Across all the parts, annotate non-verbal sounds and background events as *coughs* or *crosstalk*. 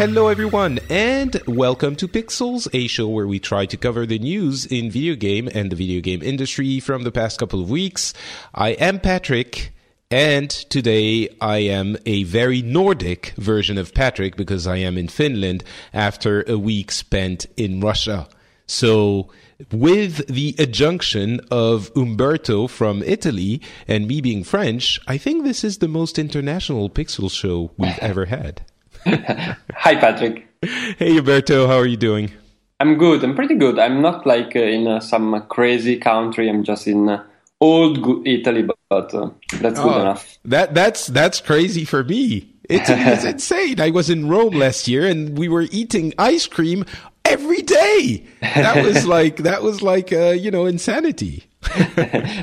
Hello, everyone, and welcome to Pixels, a show where we try to cover the news in video game and the video game industry from the past couple of weeks. I am Patrick. And today I am a very Nordic version of Patrick because I am in Finland after a week spent in Russia. So, with the adjunction of Umberto from Italy and me being French, I think this is the most international Pixel show we've ever had. *laughs* Hi, Patrick. Hey, Umberto, how are you doing? I'm good. I'm pretty good. I'm not like uh, in uh, some crazy country. I'm just in uh, old good Italy, but, uh, that's good Oh, enough. That that's that's crazy for me. It's, is *laughs* insane. I was in Rome last year, and we were eating ice cream every day. That was *laughs* like that was like uh, you know insanity.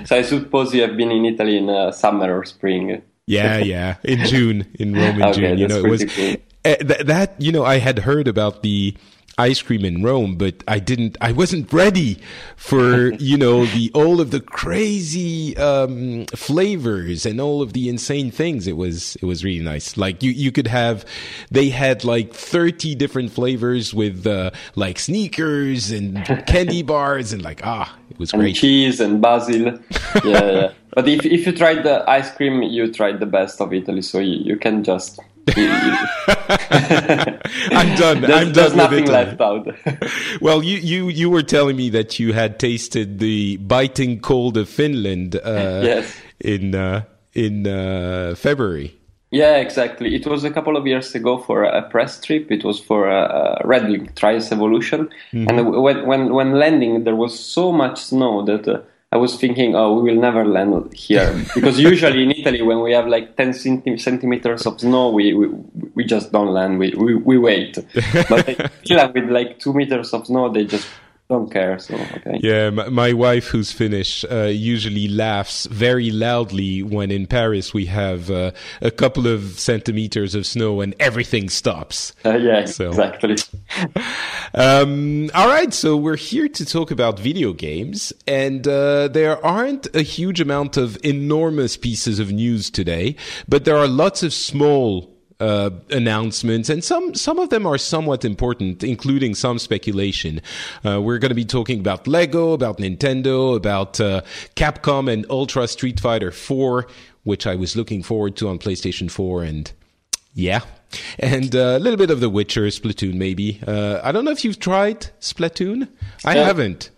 so I suppose you have been in Italy in uh, summer or spring. Yeah, yeah. In June, in Rome in Okay, June, you know, it was cool. Uh, th- that. You know, I had heard about the ice cream in Rome, but I didn't. I wasn't ready for you know the all of the crazy um, flavors and all of the insane things. It was it was really nice. Like you you could have, they had like thirty different flavors with uh, like sneakers and *laughs* candy bars and like ah, it was And great. cheese and basil. *laughs* Yeah, yeah. But if if you tried the ice cream, you tried the best of Italy. So you, you can just. *laughs* I'm done. there's, I'm done with nothing Italy. left out. *laughs* Well, you, you, you were telling me that you had tasted the biting cold of Finland uh, Yes. in uh, in uh, February. Yeah, exactly. It was a couple of years ago for a press trip. It was for uh, RedLynx Trials Evolution, and when when when landing, there was so much snow that uh, I was thinking, oh, we will never land here *laughs* because usually in Italy, when we have like ten centimeters of snow, we we, we just don't land. We we, we wait. *laughs* But like, with like two meters of snow, they just don't care. So okay. Yeah, my, my wife, who's Finnish, uh, usually laughs very loudly when in Paris we have uh, a couple of centimeters of snow and everything stops. Uh, yeah, So- exactly. *laughs* Um, all right, so we're here to talk about video games, and uh, there aren't a huge amount of enormous pieces of news today, but there are lots of small uh, announcements, and some some of them are somewhat important, including some speculation. Uh, we're going to be talking about Lego, about Nintendo, about uh, Capcom and Ultra Street Fighter 4, which I was looking forward to on PlayStation 4, and yeah. And uh, a little bit of The Witcher, Splatoon, maybe. Uh, I don't know if you've tried Splatoon. I haven't.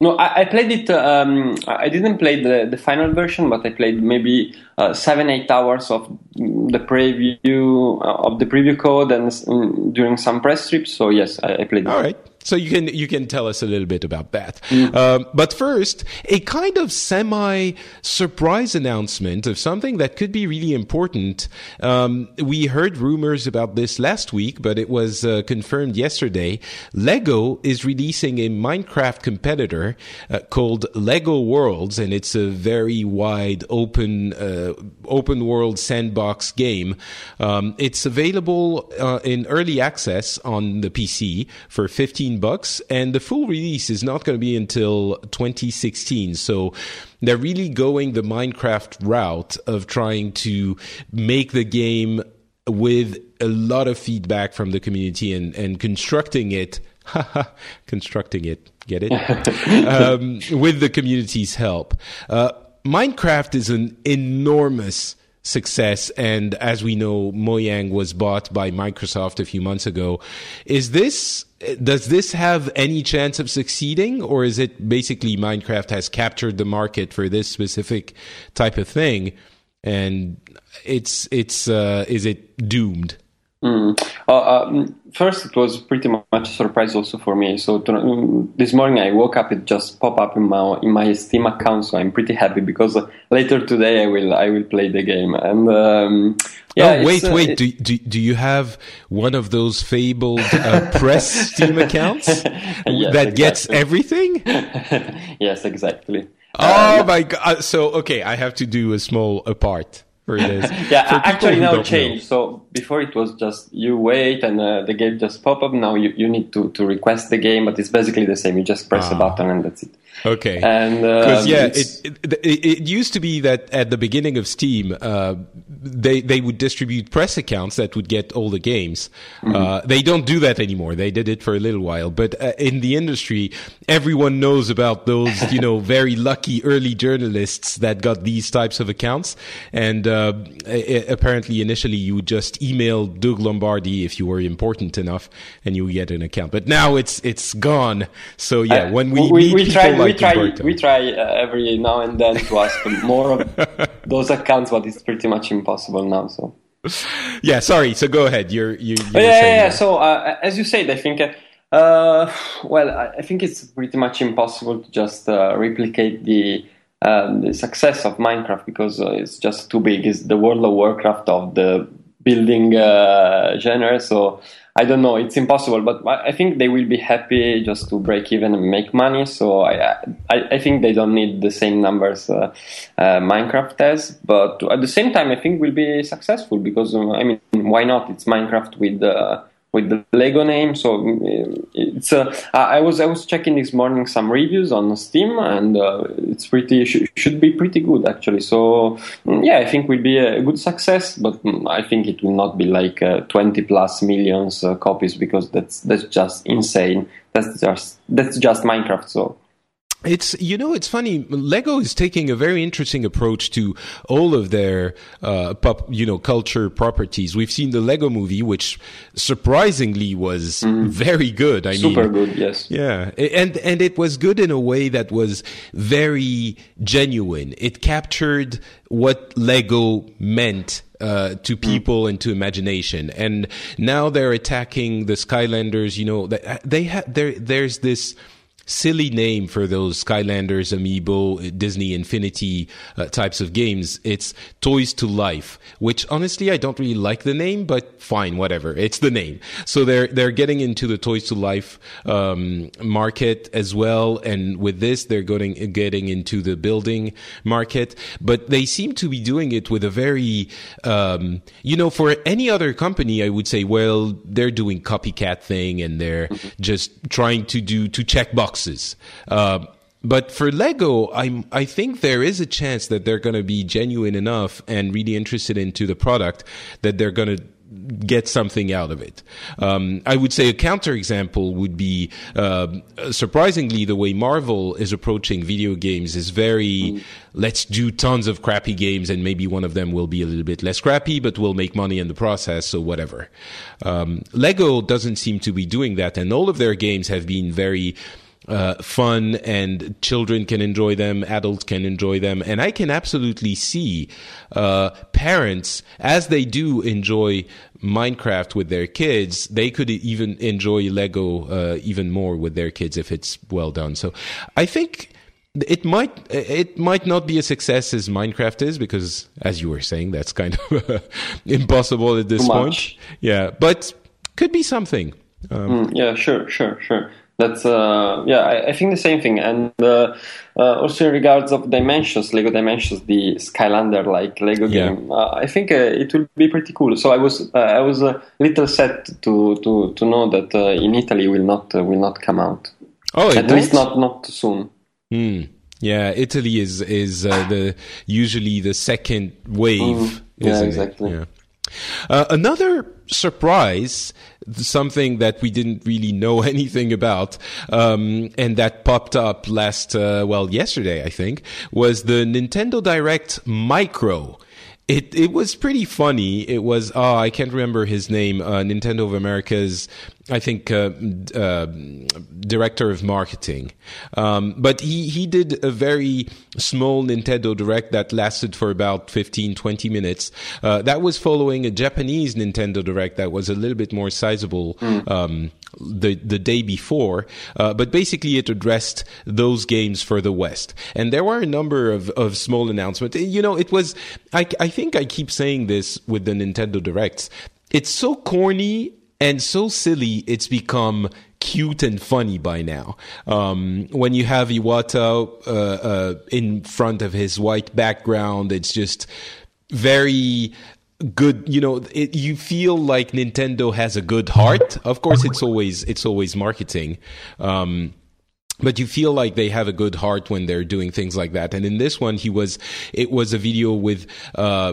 No, I, I played it. Um, I didn't play the, the final version, but I played maybe uh, seven, eight hours of the preview uh, of the preview code and during some press trips. So yes, I, I played. it. All right. So you can you can tell us a little bit about that. Um, but first, a kind of semi surprise announcement of something that could be really important. Um, we heard rumors about this last week, but it was uh, confirmed yesterday. Lego is releasing a Minecraft competitor uh, called Lego Worlds, and it's a very wide open uh, open world sandbox game. Um, it's available uh, in early access on the PC for 15 bucks, and the full release is not going to be until 2016. So they're really going the Minecraft route of trying to make the game with a lot of feedback from the community and, and constructing it *laughs* constructing it get it *laughs* um, with the community's help uh, minecraft is an enormous success. And as we know, Mojang was bought by Microsoft a few months ago. Is this, does this have any chance of succeeding or is it basically Minecraft has captured the market for this specific type of thing? And it's, it's, uh, is it doomed? Mm. Uh, um, first, it was pretty much a surprise also for me. So to, um, this morning I woke up, it just popped up in my in my Steam account. So I'm pretty happy because uh, later today I will I will play the game. And um, yeah, oh, wait, uh, wait. do, do do you have one of those fabled uh, press Steam accounts *laughs* yes, that exactly. gets everything? *laughs* yes, exactly. Oh my god! So okay, I have to do a small apart *laughs* for yeah, actually now changed. So before it was just you wait and uh, the game just pop up. Now you, you need to, to request the game, but it's basically the same. You just press ah. a button and that's it. Okay. And because um, yeah, it, it, it, used to be that at the beginning of Steam, uh, they they would distribute press accounts that would get all the games. Mm-hmm. Uh, they don't do that anymore. They did it for a little while, but uh, in the industry, everyone knows about those you know *laughs* very lucky early journalists that got these types of accounts. And uh, apparently, initially, you would just email Doug Lombardi if you were important enough, and you get an account. But now it's it's gone. So yeah, uh, when we, we, we try like we try we try uh, every now and then to ask more of *laughs* those accounts, but it's pretty much impossible now. So yeah, sorry. So go ahead. You're you. you yeah, yeah, yeah. So uh, as you said, I think. Uh, well, I think it's pretty much impossible to just uh, replicate the um, the success of Minecraft because uh, it's just too big. It's the World of Warcraft of the building uh, genre. So I don't know. It's impossible, but I think they will be happy just to break even and make money. So I, I, I think they don't need the same numbers uh, uh, Minecraft has. But at the same time, I think will be successful because uh, I mean, why not? It's Minecraft with uh, with the Lego name. So mm, it's uh, I was I was checking this morning some reviews on Steam, and uh, it's pretty sh- should be pretty good actually. So mm, yeah, I think will be a good success, but mm, I think it will not be like uh, 20 plus millions uh, copies because that's that's just insane. That's just that's just Minecraft. So it's you know it's funny. Lego is taking a very interesting approach to all of their uh, pop, you know culture properties. We've seen the Lego Movie, which surprisingly was mm. very good. I super mean, good. Yes. Yeah, and and it was good in a way that was very genuine. It captured what Lego meant uh, to mm. people and to imagination. And now they're attacking the Skylanders. You know, they have there. There's this silly name for those Skylanders, Amiibo, Disney Infinity uh, types of games. It's Toys to Life, which honestly I don't really like the name, but fine, whatever. It's the name. So they're they're getting into the Toys to Life um, market as well, and with this they're going getting into the building market. But they seem to be doing it with a very, um, you know, for any other company, I would say, well, they're doing copycat thing and they're mm-hmm. just trying to do to check box boxes. Uh, but for Lego, i I think there is a chance that they're going to be genuine enough and really interested into the product that they're going to get something out of it. Um, I would say a counterexample would be uh, surprisingly the way Marvel is approaching video games is very let's do tons of crappy games and maybe one of them will be a little bit less crappy but we'll make money in the process so whatever. Um, Lego doesn't seem to be doing that and all of their games have been very uh, fun and children can enjoy them, adults can enjoy them. And I can absolutely see uh, parents, as they do enjoy Minecraft with their kids, they could even enjoy Lego uh, even more with their kids if it's well done. So I think it might it might not be a success as Minecraft is because, as you were saying, that's kind of *laughs* impossible at this point. Yeah, but could be something. Um, mm, yeah, sure, sure, sure that's uh, yeah I, I, think the same thing. And uh, uh, also in regards of dimensions lego dimensions the skylander like lego yeah. game uh, i think uh, it will be pretty cool. So i was uh, i was a little sad to to to know that in italy will not will not come out. Oh at least not not soon. Hmm. yeah italy is is the usually the second wave mm, yeah exactly. Yeah. another surprise something that we didn't really know *laughs* anything about, um, and that popped up last, uh, well, yesterday, I think, was the Nintendo Direct Micro. It it was pretty funny. It was oh I can't remember his name. Uh, Nintendo of America's I think uh, uh, director of marketing, um, but he he did a very small Nintendo Direct that lasted for about 15, 20 minutes. Uh, that was following a Japanese Nintendo Direct that was a little bit more sizable. Mm. Um, the the day before, uh, but basically it addressed those games for the West, and there were a number of, of small announcements. You know, it was I I think I keep saying this with the Nintendo Directs. It's so corny and so silly. It's become cute and funny by now. Um, when you have Iwata uh, uh, in front of his white background, it's just very good you know it, you feel like nintendo has a good heart of course it's always it's always marketing um, but you feel like they have a good heart when they're doing things like that and in this one he was it was a video with uh,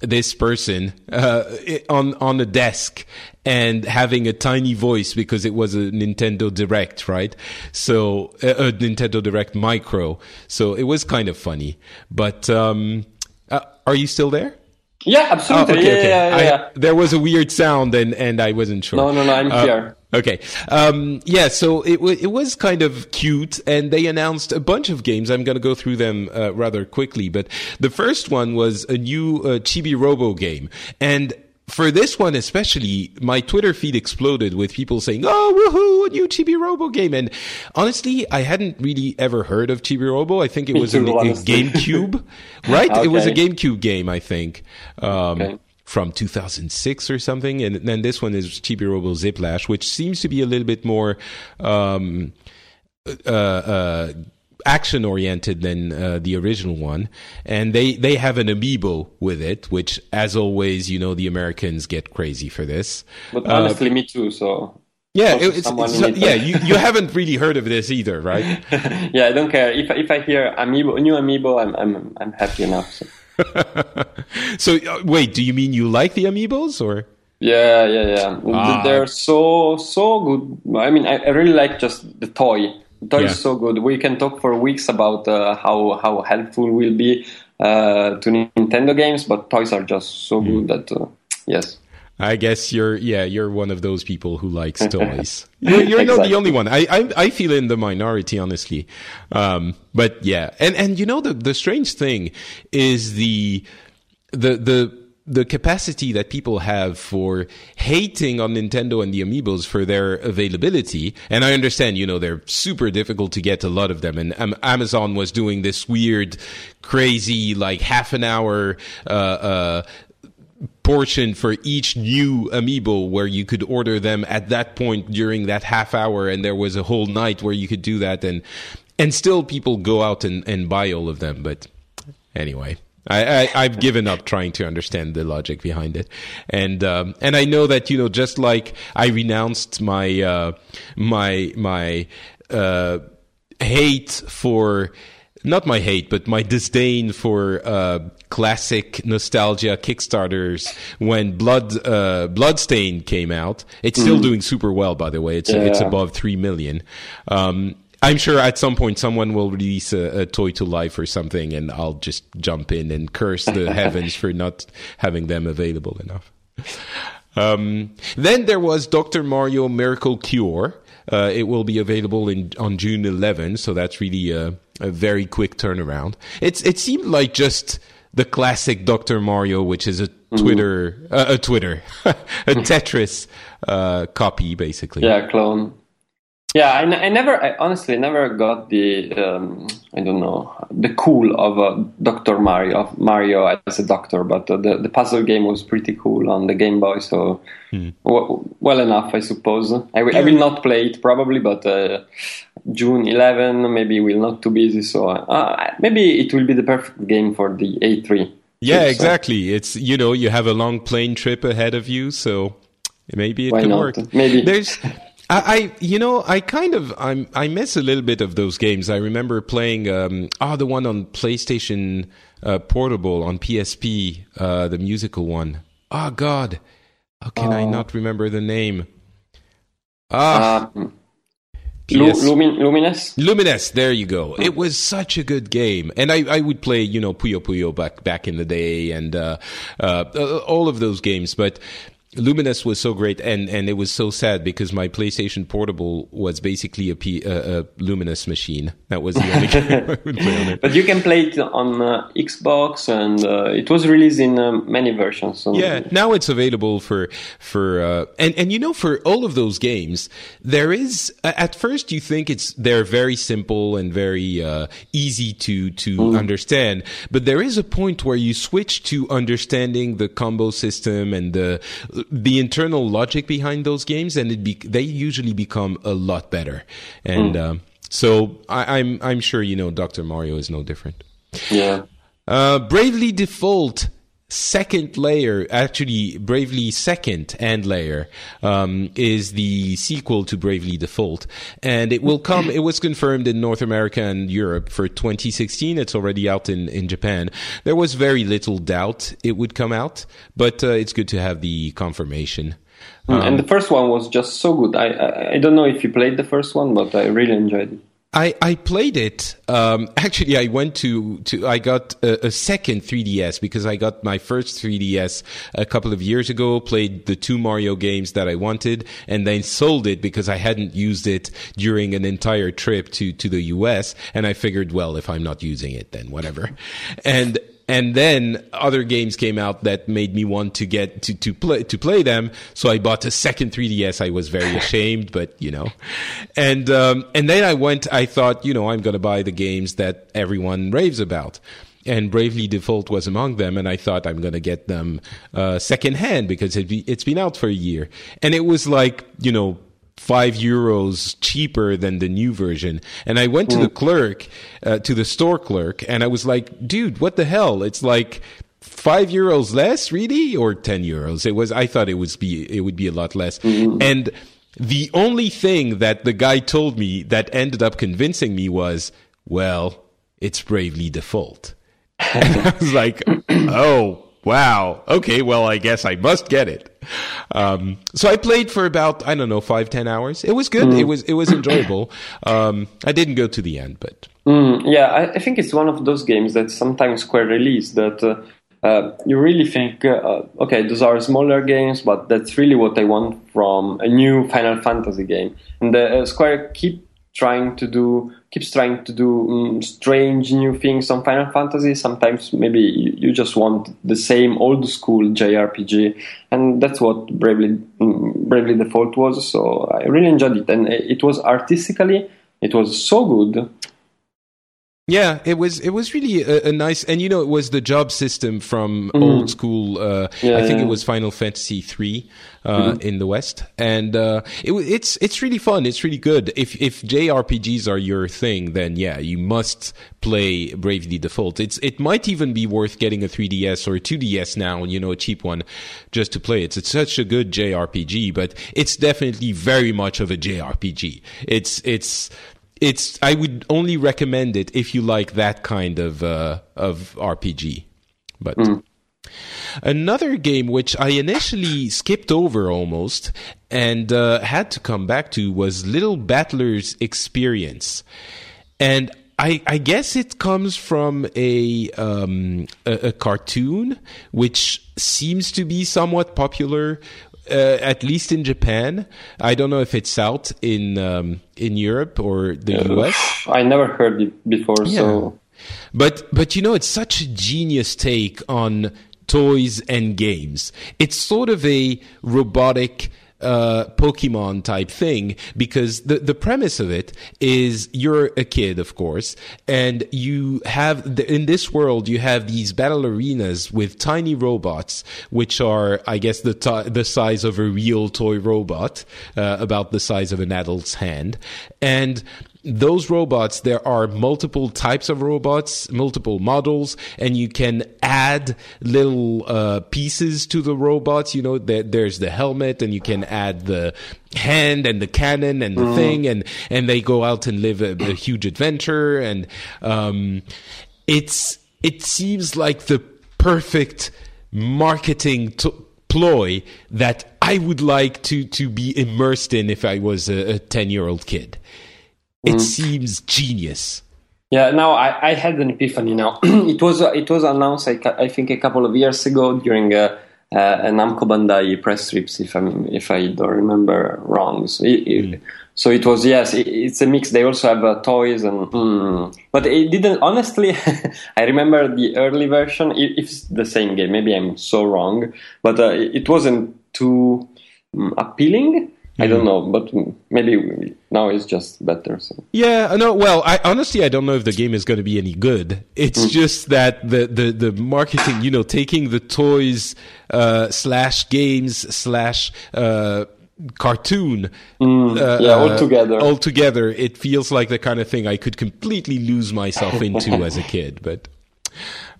this person uh, on on a desk and having a tiny voice because it was a Nintendo Direct, right? So a, a Nintendo Direct Micro. So it was kind of funny. But um, uh, are you still there? Yeah, absolutely. Oh, okay, yeah, okay. Yeah, yeah, yeah. I, there was a weird sound, and and I wasn't sure. No, no, no. I'm uh, here. Okay. Um, yeah, so it, w- it was kind of cute, and they announced a bunch of games. I'm going to go through them uh, rather quickly, but the first one was a new uh, Chibi Robo game. And for this one especially, my Twitter feed exploded with people saying, "Oh, woohoo, a new Chibi Robo game!" And honestly, I hadn't really ever heard of Chibi Robo. I think it *laughs* was too, a, a GameCube, right? okay. It was a GameCube game, I think, um, okay. from 2006 or something. And then this one is Chibi Robo Ziplash, which seems to be a little bit more. Um, uh, uh, action oriented than uh, the original one, and they they have an amiibo with it, which, as always, you know, the Americans get crazy for this. But honestly, uh, me too. So yeah, it's, it's yeah. You, you haven't really heard of this either, right? *laughs* yeah, I don't care if if I hear amiibo, new amiibo, I'm I'm I'm happy enough. So, *laughs* so uh, wait, do you mean you like the amiibos or? Yeah, yeah, yeah. Ah. They're so so good. I mean, I, I really like just the toy toy yeah. is so good. We can talk for weeks about uh, how how helpful will be uh, to Nintendo games, but toys are just so mm. good that uh, yes. I guess you're yeah you're one of those people who likes *laughs* toys. you're, you're exactly. not the only one. I, I, I feel in the minority honestly, um, but yeah, and and you know the the strange thing is the the the the capacity that people have for hating on Nintendo and the amiibos for their availability. And I understand, you know, they're super difficult to get a lot of them. And um, Amazon was doing this weird, crazy, like half an hour, uh, uh, portion for each new amiibo where you could order them at that point during that half hour. And there was a whole night where you could do that. And, and still people go out and, and buy all of them. But anyway. I, I have given up trying to understand the logic behind it, and um, and I know that you know just like I renounced my uh, my my uh, hate for not my hate but my disdain for uh, classic nostalgia Kickstarters when Blood uh, Bloodstain came out. It's still mm. doing super well, by the way. It's yeah. it's above three million. Um, I'm sure at some point someone will release a, a, toy to life or something, and I'll just jump in and curse the *laughs* heavens for not having them available enough. Um, then there was Dr. Mario Miracle Cure. Uh, it will be available in on June 11, so that's really a, a very quick turnaround. It's it seemed like just the classic Dr. Mario, which is a mm-hmm. Twitter, mm-hmm. uh, a Twitter, *laughs* a Tetris uh, copy, basically. Yeah, clone. Yeah, I, I never, I honestly never got the, um, I don't know, the cool of uh, Doctor Mario, of Mario as a doctor. But uh, the the puzzle game was pretty cool on the Game Boy, so hmm. w- well enough, I suppose. I will not play it probably, but uh, June 11 maybe we're not too busy, so uh, maybe it will be the perfect game for the E3. Yeah, trip, exactly. So. It's you know you have a long plane trip ahead of you, so maybe it Why could not? work. Maybe there's I, I, you know, I kind of, I'm, I miss a little bit of those games. I remember playing, um, ah, the one on PlayStation uh, Portable on PSP, uh, the musical one. Oh God, how can I oh. not remember the name? Ah, PS... Lumin- Lumines. Lumines. There you go. It was such a good game, and I, I would play you know Puyo Puyo back back in the day, and uh, uh, all of those games. But Lumines was so great, and, and it was so sad because my PlayStation Portable was basically a, P, uh, a Lumines machine. That was the only game I would play on it. But you can play it on uh, Xbox, and uh, it was released in um, many versions. So. Yeah, now it's available for for uh, and and you know for all of those games, there is at first you think it's they're very simple and very uh, easy to to mm. understand, but there is a point where you switch to understanding the combo system and the the internal logic behind those games, and it be, they usually become a lot better. And mm. um, so I, am I'm, I'm sure you know Doctor Mario is no different. Yeah. Uh, Bravely Default second layer, actually Bravely Second End Layer, um, is the sequel to Bravely Default, and it will come. It was confirmed in North America and Europe for 2016. It's already out in in Japan. There was very little doubt it would come out, but uh, it's good to have the confirmation. Um, and the first one was just so good. I, I I don't know if you played the first one, but I really enjoyed it. I, I played it. Um, *laughs* actually, I went to, to I got a, a, second 3DS because I got my first 3DS a couple of years ago, played the two Mario games that I wanted, and then sold it because I hadn't used it during an entire trip to, to the US. And I figured, well, if I'm not using it, then whatever. And and then other games came out that made me want to get to, to play to play them. So I bought a second 3DS. I was very *laughs* ashamed, but you know, and um, and then I went. I thought, you know, I'm going to buy the games that everyone raves about. And Bravely Default was among them, and I thought I'm going to get them uh, secondhand because it it's been out for a year, and it was like you know five euros cheaper than the new version. And I went to the mm. clerk, uh, to the store clerk, and I was like, dude, what the hell? It's like five euros less, really, or ten euros. It was. I thought it was be it would be a lot less. Mm-hmm. And the only thing that the guy told me that ended up convincing me was, well, it's bravely default. *laughs* and I was like, *clears throat* oh Wow. Okay. Well, I guess I must get it. Um, so I played for about I don't know five ten hours. It was good. Mm. It was it was enjoyable. Um, I didn't go to the end, but mm, yeah, I, I, think it's one of those games that sometimes Square release that. Uh, uh, you really think, uh, okay, those are smaller games, but that's really what I want from a new Final Fantasy game. And uh, Square keep trying to do keeps trying to do um, strange new things on Final Fantasy. Sometimes maybe you, just want the same old school JRPG, and that's what Bravely mm, Bravely Default was. So I really enjoyed it, and it was artistically it was so good yeah, it was it was really a, a, nice, and you know, it was the job system from mm. old school. Uh, yeah, I think yeah. it was Final Fantasy three uh, mm-hmm. in the West, and uh, it, it's it's really fun. It's really good. If if JRPGs are your thing, then yeah, you must play Bravely Default. It's it might even be worth getting a 3DS or a 2DS now, you know, a cheap one, just to play it. It's such a good JRPG, but it's definitely very much of a JRPG. It's it's it's I would only recommend it if you like that kind of uh, of RPG. But mm. another game which I initially skipped over almost and uh, had to come back to was Little Battlers Experience, and I, I, guess it comes from a, um, a, a cartoon which seems to be somewhat popular uh, at least in Japan. I don't know if it's out in um, in Europe or the uh, US. I never heard it before, yeah. so. But but you know, it's such a genius take on toys and games. It's sort of a robotic uh, Pokemon type thing because the, the premise of it is you're a kid, of course, and you have the, in this world you have these battle arenas with tiny robots, which are, I guess, the the size of a real toy robot, uh, about the size of an adult's hand, and those robots, there are multiple types of robots, multiple models, and you can add little uh, pieces to the robots. You know, there, there's the helmet, and you can add the hand and the cannon and the mm. thing, and and they go out and live a, a huge adventure. And um, it's it seems like the perfect marketing t- ploy that I would like to to be immersed in if I was a ten year old kid it seems genius. Yeah, now I, I had an epiphany. Now *clears throat* it was uh, it was announced I, I think a couple of years ago during a, a Namco Bandai press trips, if I if I don't remember wrong. So it, mm. so it was yes, it, it's a mix. They also have uh, toys and mm, but it didn't. Honestly, *laughs* I remember the early version. It, it's the same game. Maybe I'm so wrong, but uh, it wasn't too um, appealing. I don't hmm. know, but maybe now it's just better. So. Yeah, no. Well, I honestly I don't know if the game is going to be any good. It's mm. just that the, the the marketing, you know, taking the toys uh, slash games slash. Uh, cartoon mm, uh, yeah all together all together it feels like the kind of thing i could completely lose myself into as a kid but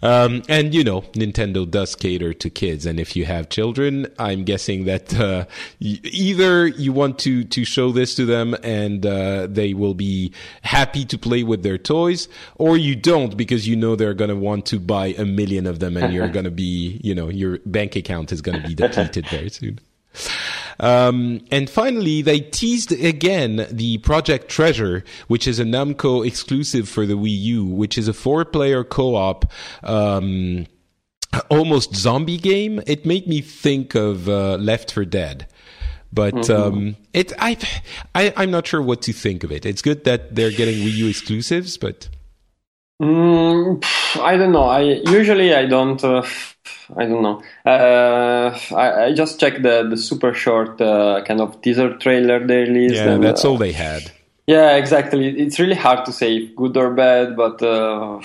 um, and you know, Nintendo does cater to kids, and if you have children, I'm guessing that uh, either you want to to show this to them, and uh, they will be happy to play with their toys, or you don't because you know they're going to want to buy a million of them, and you're *laughs* going to be, you know, your bank account is going to be depleted very soon. Um, and finally, they teased again the Project Treasure, which is a Namco exclusive for the Wii U, which is a four-player co-op. Um, almost zombie game. It made me think of uh, Left 4 Dead but mm-hmm. um, it I, I I'm not sure what to think of it. It's good that they're getting Wii U exclusives, but mm, I don't know. I usually I don't. Uh, I don't know. Uh, I, I, just checked the the super short uh, kind of teaser trailer they released. Yeah, and, that's uh, all they had. Yeah, exactly. It's really hard to say good or bad, but uh,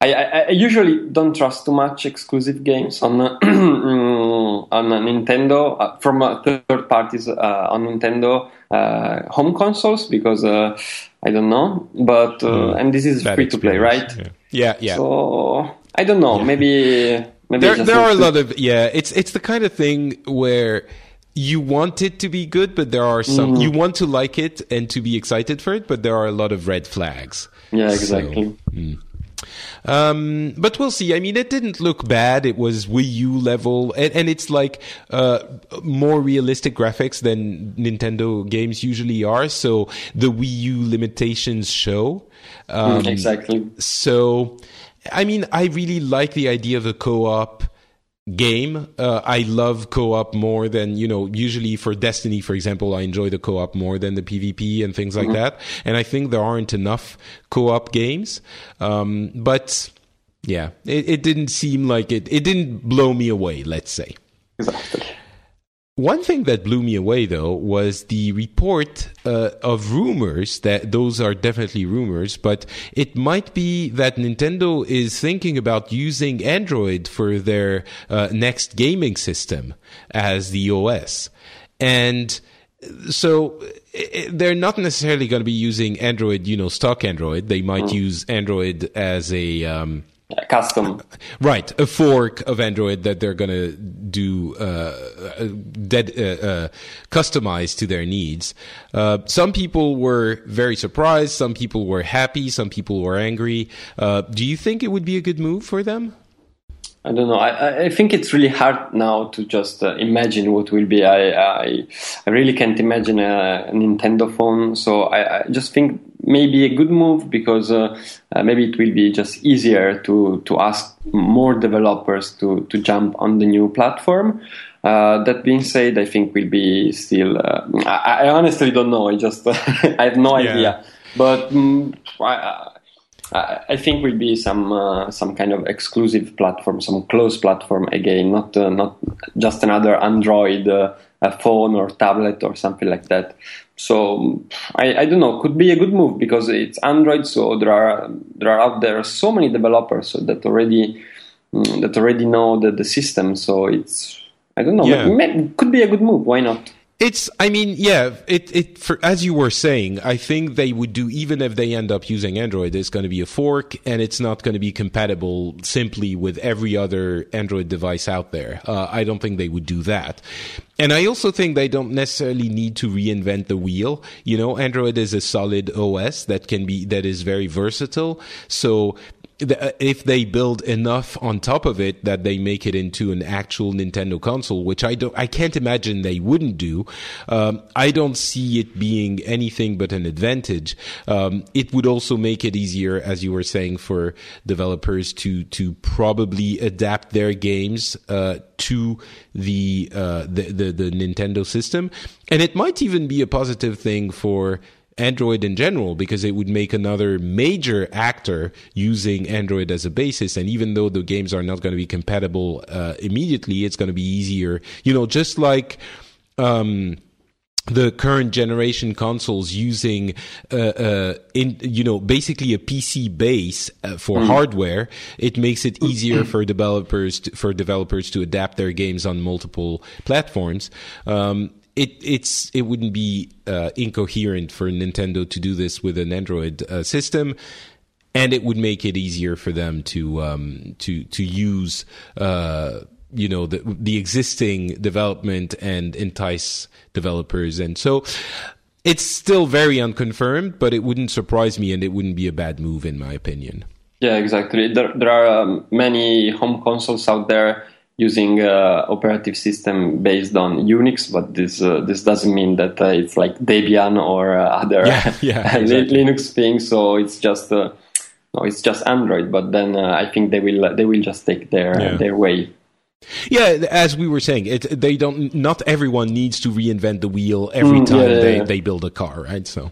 I, I, I, usually don't trust too much exclusive games on *clears throat* on Nintendo uh, from uh, third parties on Nintendo home consoles because I don't know. But mm, and this is free to play, right? Yeah, yeah. yeah. So I don't know. Yeah. Maybe maybe there there are a lot of yeah. It's it's the kind of thing where you want it to be good, but there are some mm-hmm. you want to like it and to be excited for it, but there are a lot of red flags. Yeah, exactly. So, mm. Um, but we'll see. I mean, it didn't look bad. It was Wii U level, and, and it's like uh, more realistic graphics than Nintendo games usually are. So the Wii U limitations show. Um, exactly. So I mean, I really like the idea of a co-op game. Uh, I love co-op more than you know. Usually for Destiny, for example, I enjoy the co-op more than the PvP and things like mm-hmm. that. And I think there aren't enough co-op games. Um, but yeah, it, it, didn't seem like it. It didn't blow me away. Let's say. Exactly. One thing that blew me away, though, was the report uh, of rumors that those are definitely rumors, but it might be that Nintendo is thinking about using Android for their uh, next gaming system as the OS. And so they're not necessarily going to be using Android, you know, stock Android. They might mm. use Android as a. Um, custom right a fork of android that they're going to do uh, dead, uh, uh, customized to their needs uh, some people were very surprised some people were happy some people were angry uh, do you think it would be a good move for them I don't know. I, I think it's really hard now to just uh, imagine what will be. I, I, I really can't imagine a, a Nintendo phone. So I, I, just think maybe a good move because uh, uh, maybe it will be just easier to to ask more developers to to jump on the new platform. Uh, that being said, I think will be still. Uh, I, I, honestly don't know. I just *laughs* I have no yeah. idea. But um, I, I think will be some uh, some kind of exclusive platform, some closed platform again, not uh, not just another Android uh, phone or tablet or something like that. So I, I don't know, could be a good move because it's Android, so there are there are out there so many developers that already mm, that already know the, the system. So it's I don't know, yeah. could be a good move. Why not? It's, I mean, yeah, it, it, for, as you were saying, I think they would do, even if they end up using Android, it's going to be a fork and it's not going to be compatible simply with every other Android device out there. Uh, I don't think they would do that. and I also think they don't necessarily need to reinvent the wheel. You know, Android is a solid OS that can be, that is very versatile. So if they build enough on top of it that they make it into an actual Nintendo console, which I don't, I can't imagine they wouldn't do. Um, I don't see it being anything but an advantage. Um, it would also make it easier, as you were saying, for developers to to probably adapt their games uh, to the, uh, the the the Nintendo system, and it might even be a positive thing for Android in general because it would make another major actor using Android as a basis. And even though the games are not going to be compatible uh, immediately, it's going to be easier. You know, just like. Um, the current generation consoles using, uh, uh, in you know, basically a PC base uh, for mm. hardware, it makes it *clears throat* easier for developers to, for developers to adapt their games on multiple platforms. Um, it it's it wouldn't be uh, incoherent for Nintendo to do this with an Android uh, system, and it would make it easier for them to um, to to use uh, you know the the existing development and entice developers, and so it's still very unconfirmed, but it wouldn't surprise me, and it wouldn't be a bad move in my opinion. Yeah, exactly. There there are um, many home consoles out there using uh, operative system based on Unix, but this uh, this doesn't mean that uh, it's like Debian or uh, other yeah, *laughs* yeah, *laughs* exactly. Linux things. So it's just uh, no, it's just Android. But then uh, I think they will they will just take their yeah. their way. Yeah, as we were saying, it, they don't. Not everyone needs to reinvent the wheel every mm, time they, they build a car, right? So.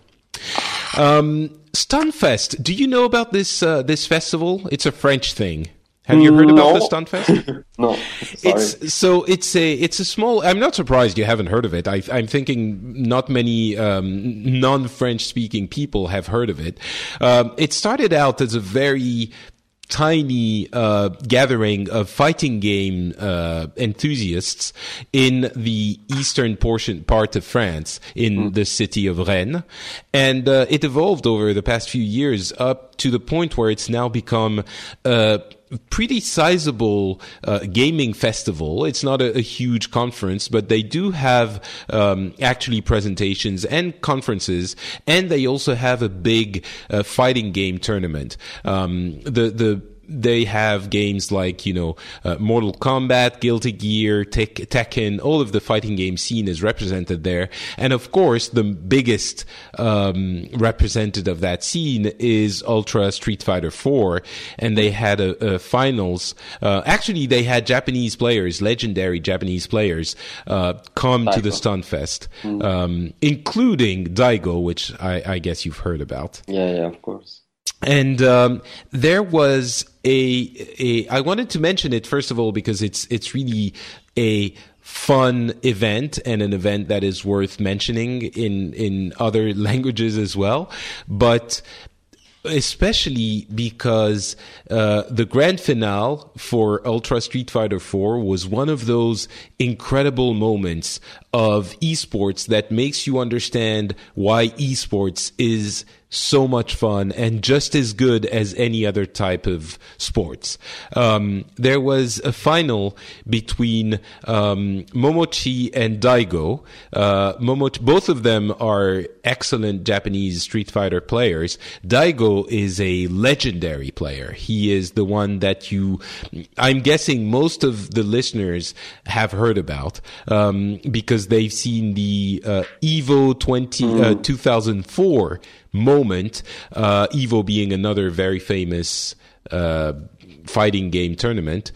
Um, Stunfest. Do you know about this this festival? It's a French thing. Have you heard about no. the Stunfest? *laughs* no. Sorry. It's so it's a it's a small. I'm not surprised you haven't heard of it. I, am thinking not many um, non-French speaking people have heard of it. Um, it started out as a very tiny uh, gathering of fighting game uh, enthusiasts in the eastern portion part of France, in mm. the city of Rennes, and uh, it evolved over the past few years up to the point where it's now become uh, pretty sizable uh, gaming festival. It's not a, a, huge conference, but they do have um, actually presentations and conferences, and they also have a big uh, fighting game tournament. Um, the the they have games like you know uh, Mortal Kombat, Guilty Gear, Tek- Tekken. All of the fighting game scene is represented there, and of course the biggest um, representative of that scene is Ultra Street Fighter 4, and they had a, a finals. Uh, actually, they had Japanese players, legendary Japanese players, uh, come Daigo. to the Stunfest, mm. um, including Daigo, which I, I guess you've heard about. Yeah, yeah, of course and um, there was a, a I wanted to mention it first of all because it's it's really a fun event and an event that is worth mentioning in in other *laughs* languages as well. But especially because uh, the grand finale for Ultra Street Fighter 4 was one of those incredible moments of esports that makes you understand why esports is so much fun and just as good as any other type of sports. Um, there was a final between um, Momochi and Daigo. Uh, Momochi, both of them are excellent Japanese Street Fighter players. Daigo is a legendary player. He is the one that you, I'm guessing most of the listeners have heard about um, because they've seen the uh, Evo 20, uh, mm. 2004 moment. Uh, Evo being another very famous uh, fighting game tournament.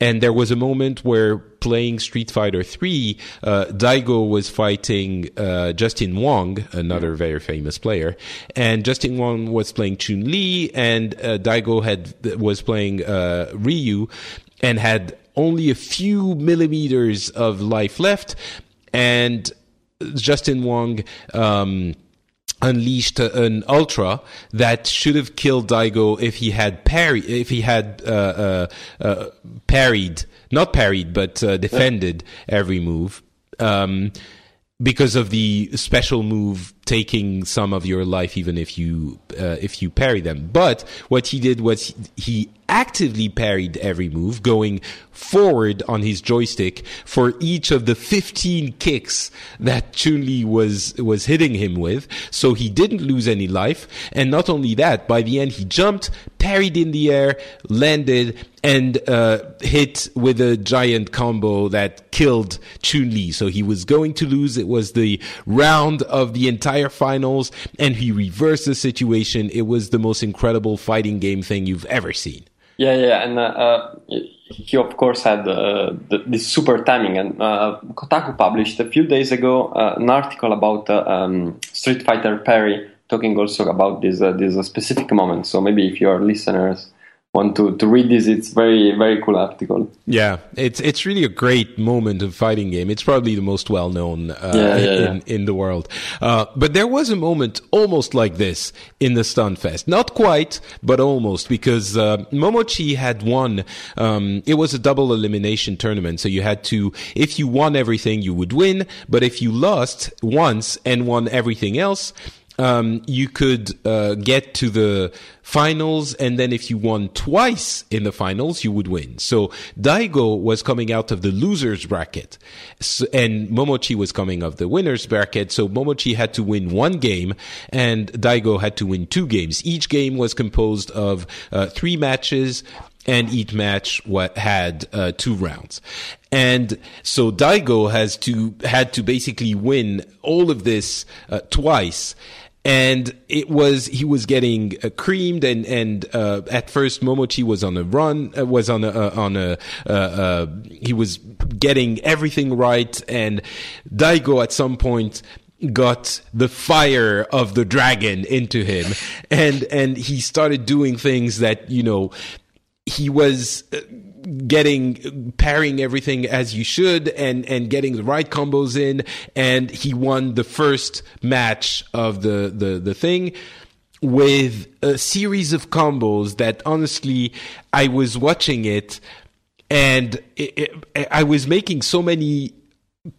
And there was a moment where playing Street Fighter 3, uh, Daigo was fighting uh, Justin Wong, another very famous player, and Justin Wong was playing Chun Li, and uh, Daigo had was playing uh, Ryu, and had only a few millimeters of life left, and Justin Wong. Um, unleashed an ultra that should have killed Daigo if he had parry if he had uh, uh, uh, parried not parried but uh, defended every move um, because of the special move taking some of your life even if you uh, if you parry them. But what he did was he actively parried every move, going forward on his joystick for each of the 15 kicks that Chun Li was was hitting him with. So he didn't lose any life, and not only that, by the end he jumped, parried in the air, landed, and uh, hit with a giant combo that killed Chun Li. So he was going to lose. It was the round of the entire finals, and he reversed the situation. It was the most incredible fighting game thing you've ever seen. Yeah, yeah, and uh, uh he of course had uh, the, this super timing. And uh, Kotaku published a few days ago uh, an article about um, Street Fighter parry, talking also about this this specific moment. So maybe if your listeners want to, to read this. It's very very cool article. Yeah, it's it's really a great moment of fighting game. It's probably the most well known uh, yeah, yeah, in, yeah. in the world. Uh, but there was a moment almost like this in the Stunfest. Not quite, but almost because uh, Momochi had won. Um, it was a double elimination tournament, so you had to. If you won everything, you would win. But if you lost once and won everything else, um, you could uh, get to the finals, and then if you won twice in the finals, you would win. So Daigo was coming out of the losers bracket, so, and Momochi was coming of the winners bracket. So Momochi had to win one game, and Daigo had to win two games. Each game was composed of uh, three matches and each match what had uh, two rounds. And so Daigo has to had to basically win all of this uh, twice and it was he was getting uh, creamed and and uh, at first Momochi was on a run uh, was on a uh, on a uh, uh, he was getting everything right. And Daigo at some point got the fire of the dragon into him. And and he started doing things that you know he was getting parrying everything as you should and and getting the right combos in. And he won the first match of the the the thing with a series of combos that honestly I was watching it and it, it, I was making so many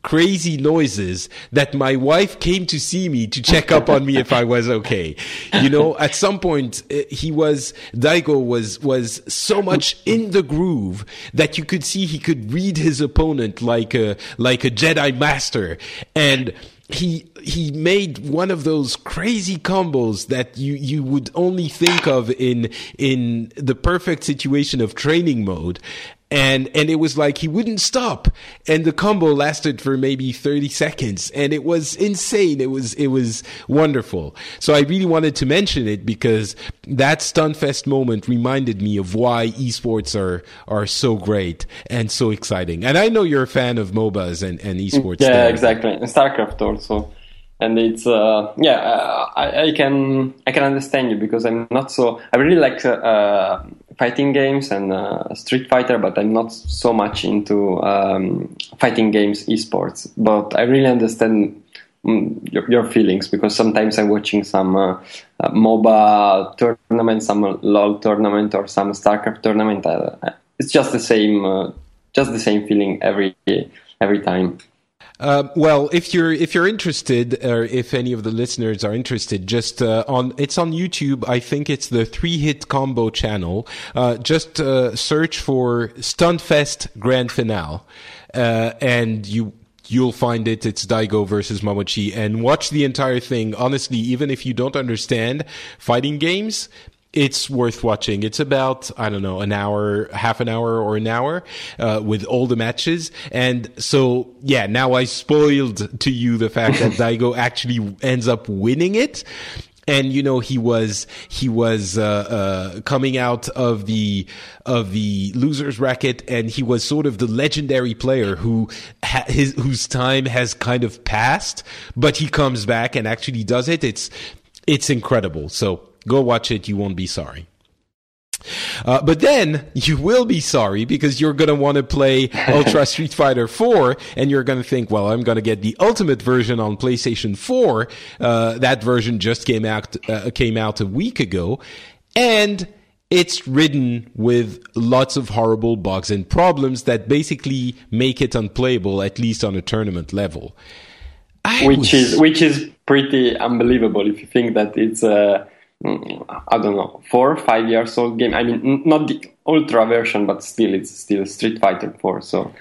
crazy noises that my wife came to see me to check up on me if I was okay. You know, at some point uh, he was Daigo was was so much in the groove that you could see he could read his opponent like a like a Jedi master and he he made one of those crazy combos that you you would only think of in in the perfect situation of training mode and and it was like he wouldn't stop. And the combo lasted for maybe 30 seconds. And it was insane. It was it was wonderful. So i really wanted to mention it because that stunfest moment reminded me of why esports are are so great and so exciting. And i know you're a fan of mobas and, and esports yeah there. exactly. And starcraft also. And it's uh, yeah uh, I, I, can I can understand you because I'm not so I really like uh, uh fighting games and uh, Street Fighter, but I'm not so much into um, fighting games esports. But I really understand mm, your, your, feelings because sometimes I'm watching some uh, MOBA tournament, some LOL tournament, or some StarCraft tournament. it's just the same, just the same feeling every every time. Uh, well, if you're if you're interested, or if any of the listeners are interested, just uh, on it's on YouTube. I think it's the Three Hit Combo channel. Uh, just uh, search for Stunfest Grand Finale, uh, and you you'll find it. It's Daigo versus Momochi, and watch the entire thing. Honestly, even if you don't understand fighting games, it's worth watching. It's about, I don't know, an hour, half an hour or an hour, uh, with all the matches. And so, yeah, now I spoiled to you the fact that *laughs* Daigo actually ends up winning it. And you know he was he was uh, uh, coming out of the of the losers bracket, and he was sort of the legendary player who ha- his whose time has kind of passed, but he comes back and actually does it. It's it's incredible. So Go watch it. You won't be sorry. Uh, but then you will be sorry because you're going to want to play *laughs* Ultra Street Fighter 4 and you're going to think, well, I'm going to get the ultimate version on PlayStation 4. Uh, that version just came out, uh, came out a week ago and it's ridden with lots of horrible bugs and problems that basically make it unplayable, at least on a tournament level. I which was... is, which is pretty unbelievable if you think that it's I don't know four five years old game. I mean, not the ultra version, but still, it's still Street Fighter Four. So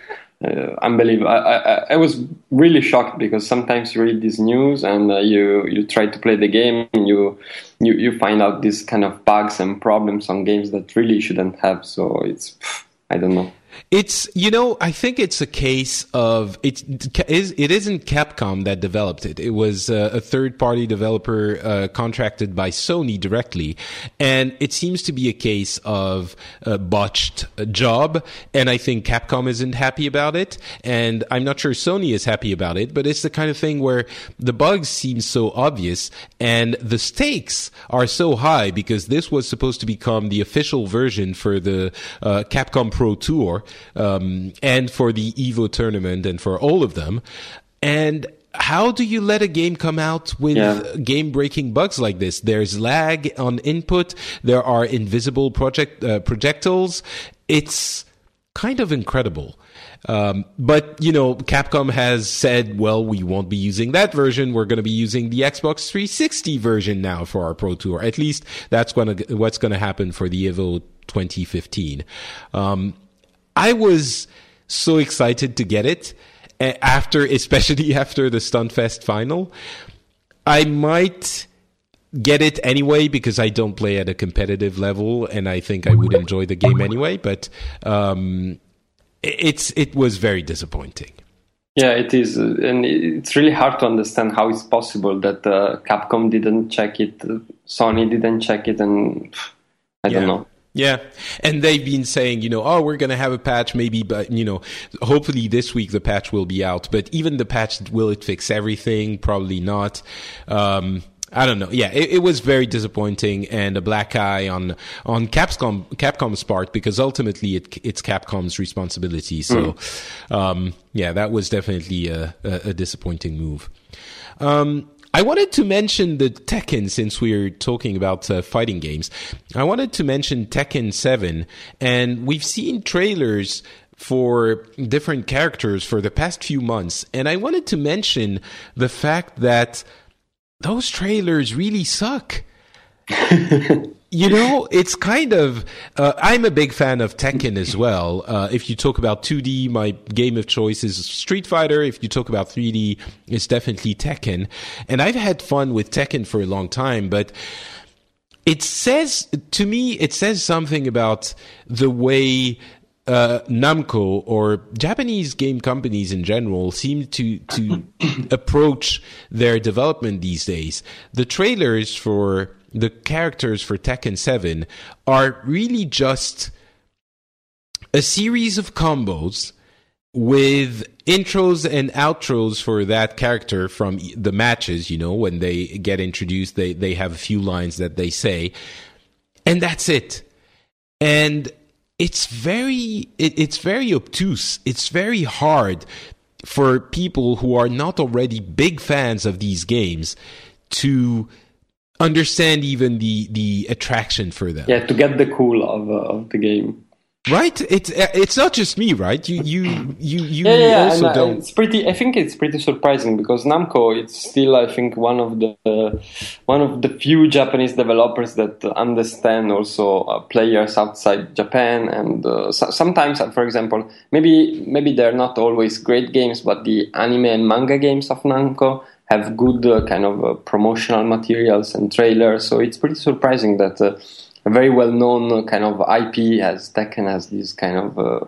uh, unbelievable. I, I, I, was really shocked because sometimes you read this news and uh, you you try to play the game and you, you you find out these kind of bugs and problems on games that really shouldn't have. So it's I don't know. It's you know I think it's a case of it is it isn't Capcom that developed it. It was uh, a third party developer uh, contracted by Sony directly, and it seems to be a case of a botched job. And I think Capcom isn't happy about it, and I'm not sure Sony is happy about it. But it's the kind of thing where the bugs seem so obvious and the stakes are so high because this was supposed to become the official version for the uh, Capcom Pro Tour um, and for the Evo tournament and for all of them. And how do you let a game come out with yeah. game breaking bugs like this? There's lag on input. There are invisible project uh, projectiles. It's kind of incredible. Um, but you know, Capcom has said, well, we won't be using that version. We're going to be using the Xbox 360 version now for our Pro Tour. At least that's going to what's going to happen for the Evo 2015. Um, I was so excited to get it after, especially *laughs* after the Stunfest final. I might get it anyway because I don't play at a competitive level, and I think I would enjoy the game anyway. But um, it's it was very disappointing. Yeah, it is, and it's really hard to understand how it's possible that uh, Capcom didn't check it, Sony didn't check it, and I don't know. Yeah. And they've been saying, you know, oh, we're going to have a patch maybe, but, you know, hopefully this week the patch will be out. But even the patch, will it fix everything? Probably not. Um, I don't know. Yeah, it, it, was very disappointing and a black eye on on Capcom Capcom's part because ultimately it, it's Capcom's responsibility. So, mm. um, yeah, that was definitely a, a, a disappointing move. Um, I wanted to mention the Tekken since we are talking about uh, fighting games. I wanted to mention Tekken 7, and we've seen trailers for different characters for the past few months, and I wanted to mention the fact that those trailers really suck. *laughs* you know, it's kind of. Uh, I'm a big fan of Tekken as well. Uh, if you talk about 2D, my game of choice is Street Fighter. If you talk about 3D, it's definitely Tekken. And I've had fun with Tekken for a long time, but it says to me, it says something about the way uh, Namco or Japanese game companies in general seem to to *coughs* approach their development these days. The trailers for the characters for Tekken 7 are really just a series of combos with intros and outros for that character from the matches, you know, when they get introduced, they, they have a few lines that they say, and that's it. And it's very, it, it's very obtuse. It's very hard for people who are not already big fans of these games to understand even the the attraction for them. Yeah, to get the cool of uh, of the game. Right? It's it's not just me, right? You you you you yeah, yeah, also and, don't. It's pretty. I think it's pretty surprising because Namco it's still I think one of the uh, one of the few Japanese developers that understand also uh, players outside Japan and uh, so, sometimes, for example, maybe maybe they're not always great games, but the anime and manga games of Namco have good uh, kind of uh, promotional materials and trailers. So it's pretty surprising that uh, a very well-known uh, kind of IP has Tekken has these kind of uh,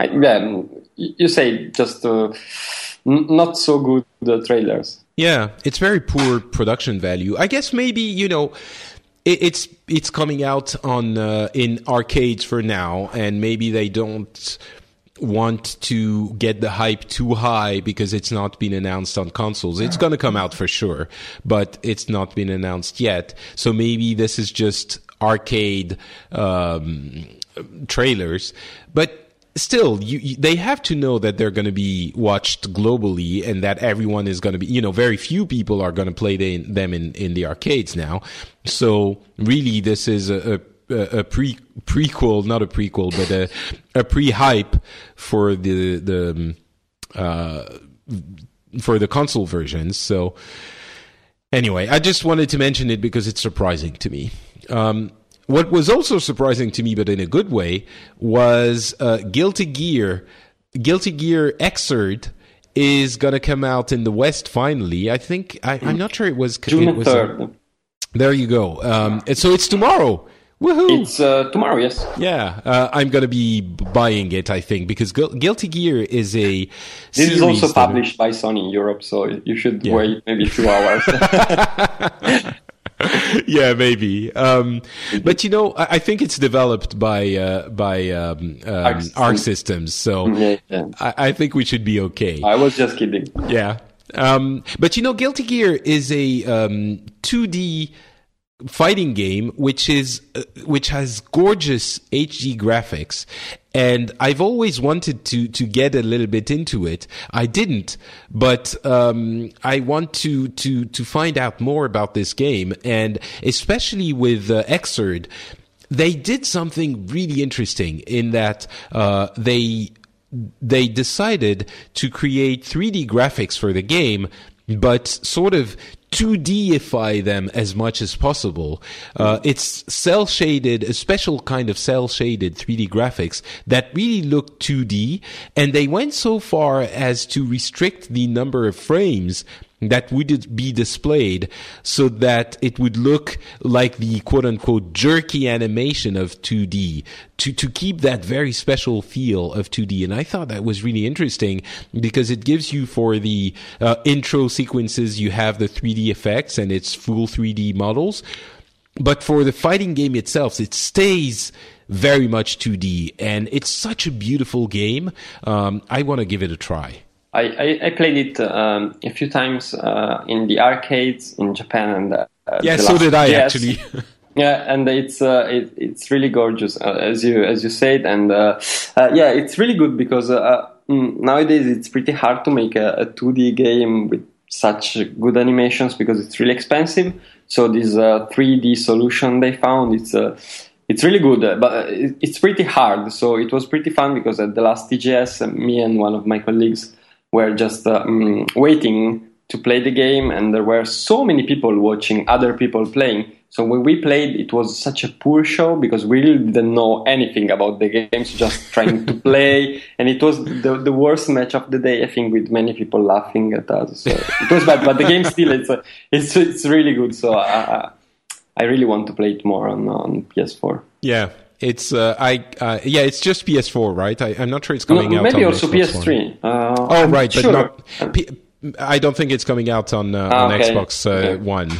yeah, you say just uh, n- not so good trailers. Yeah, it's very poor production value. I guess maybe you know it's it's coming out on in arcades for now, and maybe they don't want to get the hype too high because it's not been announced on consoles. It's going to come out for sure, but it's not been announced yet. So maybe this is just arcade um, trailers, but still you, you, they have to know that they're going to be watched globally and that everyone is going to be you know very few people are going to play the, them in, in the arcades now so really this is a, a a pre prequel, not a prequel, but a a pre hype for the the uh, for the console versions. So Anyway, I just wanted to mention it because it's surprising to me. Um, what was also surprising to me, but in a good way, was uh, Guilty Gear. Guilty Gear Xrd is going to come out in the West finally. I think I, am not sure it was June it was, third. there you go. Um, so it's tomorrow. Woohoo! It's uh, tomorrow, yes. Yeah, uh, I'm gonna be buying it. I think because Gu- Guilty Gear is a. This is also that- published by Sony in Europe, so you should Yeah. wait maybe two hours. *laughs* *laughs* yeah, maybe. Um, but you know, I, I think it's developed by uh, by um, um, Arc, Systems. Systems, so yeah, yeah. I, I think we should be okay. I was just kidding. Yeah. Um, but you know, Guilty Gear is a um, 2D fighting game which is uh, which has gorgeous HD graphics and I've always wanted to to get a little bit into it. I didn't but um, I want to to to find out more about this game and especially with uh, they did something really interesting in that uh, they they decided to create 3D graphics for the game, but sort of 2Dify them as much as possible. Uh, it's cel shaded, a special kind of cel shaded 3D graphics that really look 2D, and they went so far as to restrict the number of frames that would be displayed so that it would look like the quote unquote jerky animation of 2D to, to keep that very special feel of 2D. And I thought that was really interesting because it gives you for the uh, intro sequences, you have the 3D effects and it's full 3D models. But for the fighting game itself, it stays very much 2D and it's such a beautiful game. Um, I want to give it a try. I, I, I played it um, a few times uh, in the arcades in Japan and uh, Yeah, so did I Yes. actually. *laughs* *laughs* Yeah, and it's uh, it, it's really gorgeous uh, as you as you said, and uh, uh, yeah, it's really good because uh, mm, nowadays it's pretty hard to make a, a 2D game with such good animations because it's really expensive. So this uh, 3D solution they found it's uh, it's really good, but it's pretty hard. So it was pretty fun because at the last TGS, me and one of my colleagues were just uh, mm, waiting to play the game, and there were so many people watching other people playing. So when we played, it was such a poor show because we really didn't know anything about the games, just trying to *laughs* play, and it was the, the worst match of the day. I think with many people laughing at us. So it was bad, but the game still it's uh, it's it's really good. So I, I really want to play it more on on PS4. Yeah, it's uh, I uh, yeah, it's just PS4, right? I, I'm not sure it's coming No, out. maybe on also Xbox PS3. Uh, Oh I'm right, but sure. not. P- I don't think it's coming out on uh, Ah, on okay. Xbox uh, Okay. One.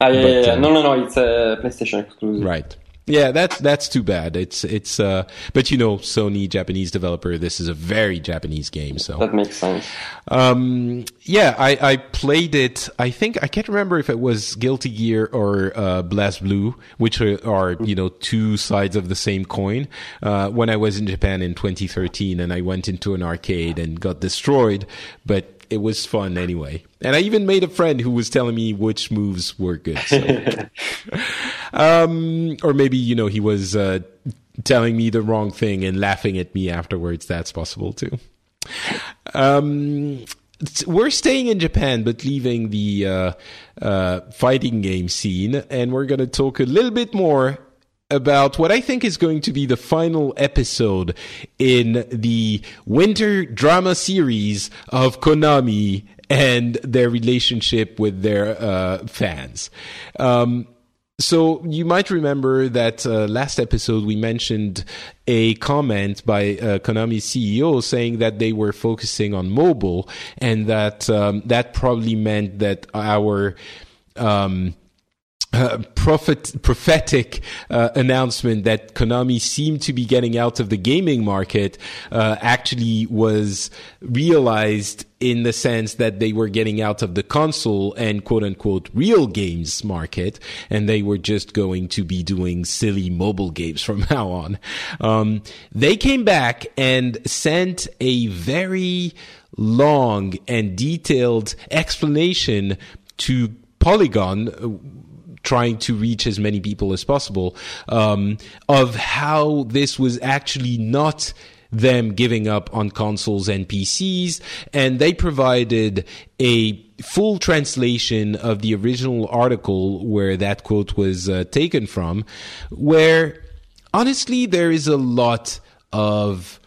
Ah, yeah, but, yeah, yeah. uh, No, no, no. It's a PlayStation exclusive. Right. Yeah, that's that's too bad. It's it's uh, but you know, Sony Japanese developer. This is a very Japanese game, so That makes sense. Um, yeah, I, I played it. I think I can't remember if it was Guilty Gear or uh, BlazBlue, which are, are you know two sides of the same coin. Uh, when I was in Japan in 2013, and I went into an arcade and got destroyed, but it was fun anyway. And I even made a friend who was telling me which moves were good. So. *laughs* um, or maybe you know he was uh, telling me the wrong thing and laughing at me afterwards. That's possible too. Um, we're staying in Japan, but leaving the uh, uh, fighting game scene, and we're going to talk a little bit more about what I think is going to be the final episode in the winter drama series of Konami and their relationship with their uh, fans. Um, so you might remember that uh, last episode we mentioned a comment by uh, Konami's CEO saying that they were focusing on mobile and that um, that probably meant that our um, uh, prophet, prophetic uh, announcement that Konami seemed to be getting out of the gaming market uh, actually was realized in the sense that they were getting out of the console and quote unquote real games market and they were just going to be doing silly mobile games from *laughs* now on. Um, they came back and sent a very long and detailed explanation to Polygon uh, trying to reach as many people as possible um, of how this was actually not them giving up on consoles and PCs, and they provided a full translation of the original article where that quote was uh, taken from, where honestly there is a lot of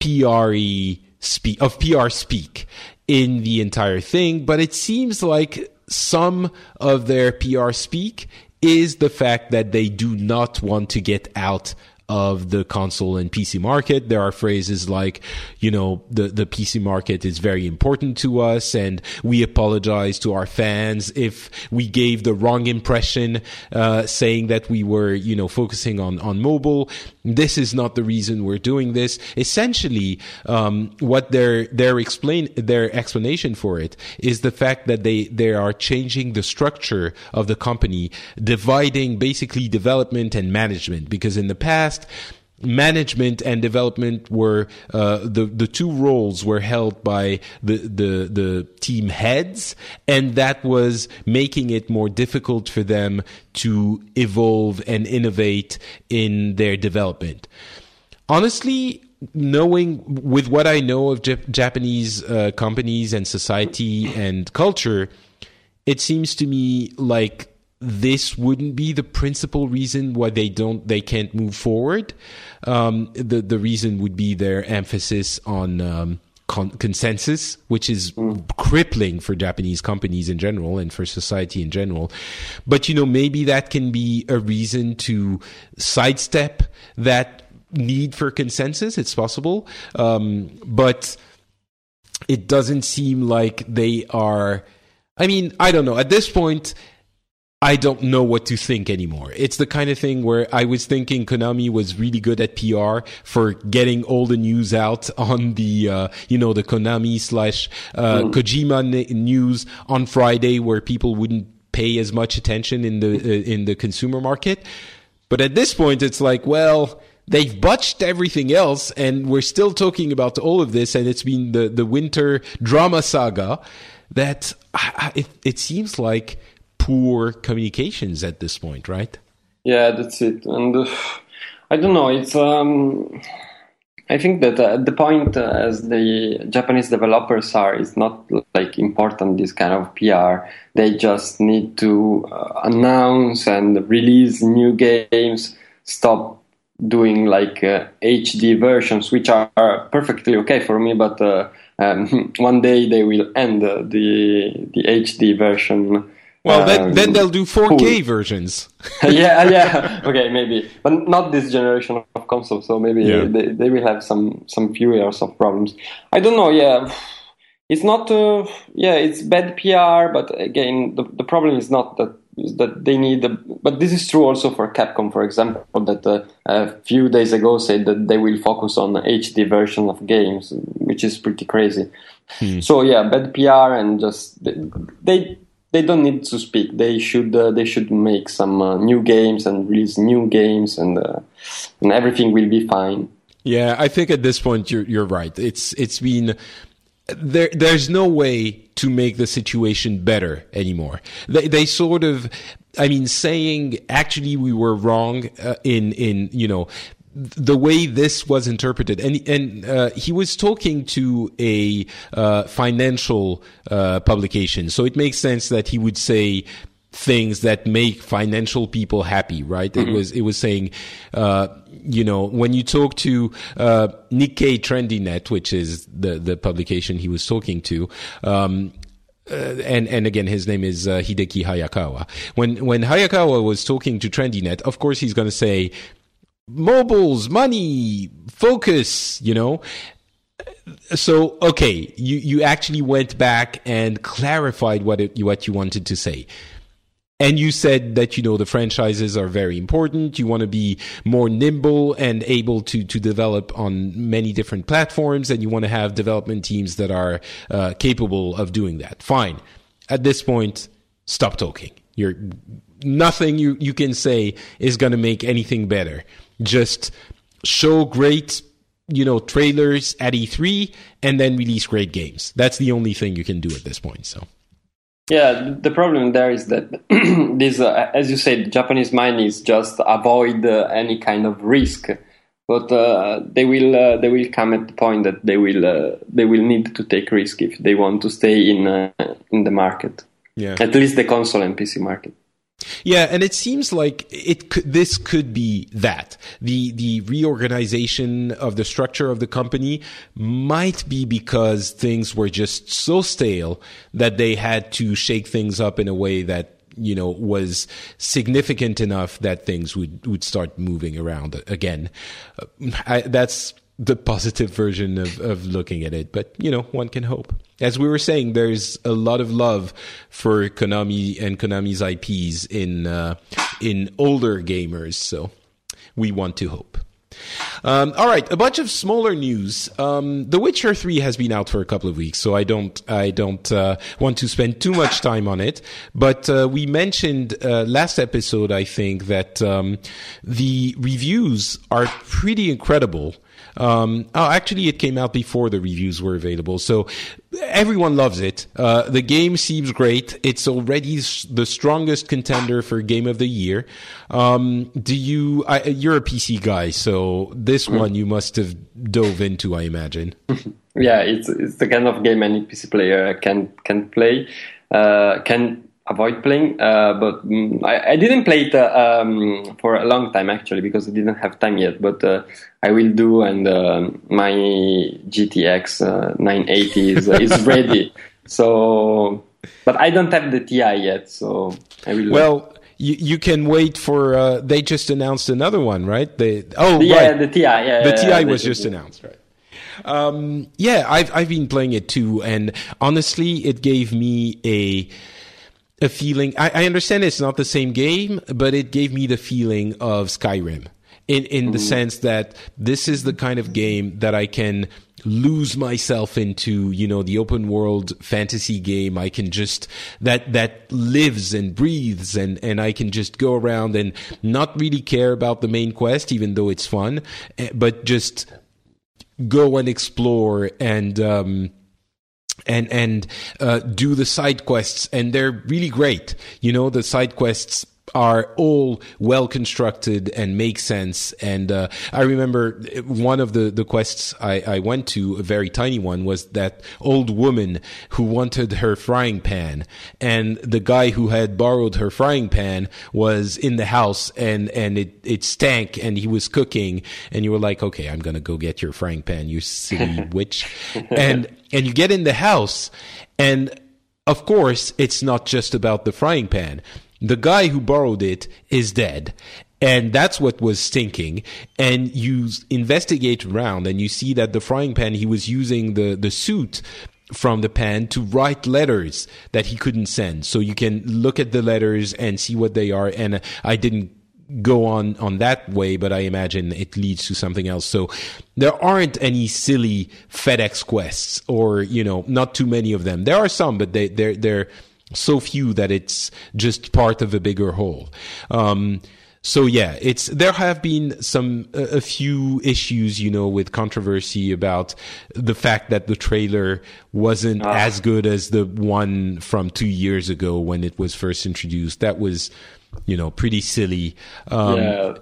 PRE speak of PR speak in the entire thing, but it seems like some of their PR speak is the fact that they do not want to get out of the console and PC market. There are phrases like, you know, the, the PC market is very important to us and we apologize to our fans if we gave the wrong impression, uh, saying that we were, you know, focusing on, on mobile. This is not the reason we're doing this. Essentially, um, what their, their explain, their explanation for it is the fact that they, they are changing the structure of the company, dividing basically development and management because in the past, past, management and development were uh, the the two roles were held by the the the team heads, and that was making it more difficult for them to evolve and innovate in their development. Honestly, knowing with what I know of Jap- Japanese uh, companies and society and culture, it seems to me like this wouldn't be the principal reason why they don't they can't move forward. Um, the the reason would be their emphasis on um, con- consensus, which is mm. crippling for Japanese companies in general and for society in general. But you know, maybe that can be a reason to sidestep that need for consensus. It's possible, um, but it doesn't seem like they are. I mean, I don't know. At this point, I don't know what to think anymore. It's the kind of thing where I was thinking Konami was really good at PR for getting all the news out on the, uh, you know, the Konami slash uh, mm. Kojima news on Friday, where people wouldn't pay as much attention in the uh, in the consumer market. But at this point, it's like, well, they've botched everything else, and we're still talking about all of this, and it's been the the winter drama saga that I, it, it seems like poor communications at this point, right? Yeah, that's it. And uh, I don't know. It's um, I think that uh, the point uh, as the Japanese developers are is not like important. This kind of PR. They just need to uh, announce and release new games. Stop doing like HD uh, versions, which are perfectly okay for me, but. Uh, um, *laughs* one day they will end the the HD version well, then, um, then they'll do 4K cool. *laughs* versions. *laughs* yeah, yeah. Okay, maybe, but not this generation of consoles. So maybe yeah. they, they will have some some few years of problems. I don't know. Yeah, it's not. Uh, yeah, it's bad PR. But again, the the problem is not that is that they need. A, but this is true also for Capcom, for example, that uh, a few days ago said that they will focus on HD version of games, which is pretty crazy. Hmm. So yeah, bad PR and just they, they don't need to speak. They should uh, they should make some uh, new games and release new games, and uh, and everything will be fine. Yeah, I think at this point you're you're right. It's it's been there. There's no way to make the situation better anymore. They they sort of. I mean, saying actually we were wrong uh, in in you know the way this was interpreted, and and uh, he was talking to a uh, financial uh, publication, so it makes sense that he would say things that make financial people happy, right? Mm-hmm. It was it was saying, uh, you know, when you talk to uh, Nikkei TrendyNet, which is the the publication he was talking to. Um, uh, and and again, his name is uh, Hideki Hayakawa. When when Hayakawa was talking to TrendyNet, of course he's going to say mobiles, money, focus, you know. So okay, you you actually went back and clarified what it, what you wanted to say. And you said that you know the franchises are very important. You want to be more nimble and able to to develop on many different platforms, and you want to have development teams that are uh, capable of doing that. Fine. At this point, stop talking. You're nothing you you can say is going to make anything better just show great you know trailers at E3 and then release great games. That's the only thing you can do at this point. So. Yeah, the problem there is that *clears throat* this, uh, as you said, Japanese mind is just avoid uh, any kind of risk. but uh, they will uh, they will come at the point that they will uh, they will need to take risk if they want to stay in uh, in the market. Yeah. At least the console and PC market. Yeah, and it seems like it could, this could be that the the reorganization of the structure of the company might be because things were just so stale that they had to shake things up in a way that you know was significant enough that things would would start moving around again. Uh, I, that's the positive version of, of looking at it, but you know one can hope as we were saying, there's a lot of love for Konami and Konami's IPs in uh, in older gamers. So we want to hope. Um, all right, a bunch of smaller news. Um, the Witcher Three has been out for a couple of weeks, so I don't I don't uh, want to spend too much time on it. But uh, we mentioned uh, last episode, I think, that um, the reviews are pretty incredible. Um, oh, actually, it came out before the reviews were available, so everyone loves it. Uh, the game seems great. It's already the strongest contender for Game of the Year. Um, do you? I, you're a PC guy, so this mm. one you must have dove into, I imagine. *laughs* yeah, it's it's the kind of game any PC player can can play. Uh, can avoid playing. Uh, but mm, I, I, didn't play it uh, um, for a long time actually because I didn't have time yet. But uh, I will do, and uh, my GTX 980 is, is ready. *laughs* So, but I don't have the TI yet, so I will. Well. You, you can wait for. Uh, they just announced another one, right? They oh yeah, right. the TI. Yeah, the TI was just announced, right? Um, yeah, I've I've been playing it too, and honestly, it gave me a a feeling. I, I, understand it's not the same game, but it gave me the feeling of Skyrim in in the mm-hmm. sense that this is the kind of game that I can lose myself into you know the open world fantasy game i can just that that lives and breathes and and i can just go around and not really care about the main quest even though it's fun eh, but just go and explore and um and and uh, do the side quests, and they're really great. You know, the side quests are all well constructed and make sense. And uh, I remember one of the, the quests I, I went to, a very tiny one, was that old woman who wanted her frying pan. And the guy who had borrowed her frying pan was in the house and, and it, it stank and he was cooking. And you were like, okay, I'm going to go get your frying pan, you silly *laughs* witch. And, and you get in the house and of course, it's not just about the frying pan the guy who borrowed it is dead. And that's what was stinking. And you investigate around and you see that the frying pan, he was using the, the suit from the pan to write letters that he couldn't send. So you can look at the letters and see what they are. And uh, I didn't go on on that way, but I imagine it leads to something else. So there aren't any silly FedEx quests or, you know, not too many of them. There are some, but they, they're, they're, so few that it's just part of a bigger whole. Um, so yeah, it's there have been some a, a, few issues, you know, with controversy about the fact that the trailer wasn't ah. as good as the one from two years ago when it was first introduced. That was, you know, pretty silly. Um, yeah,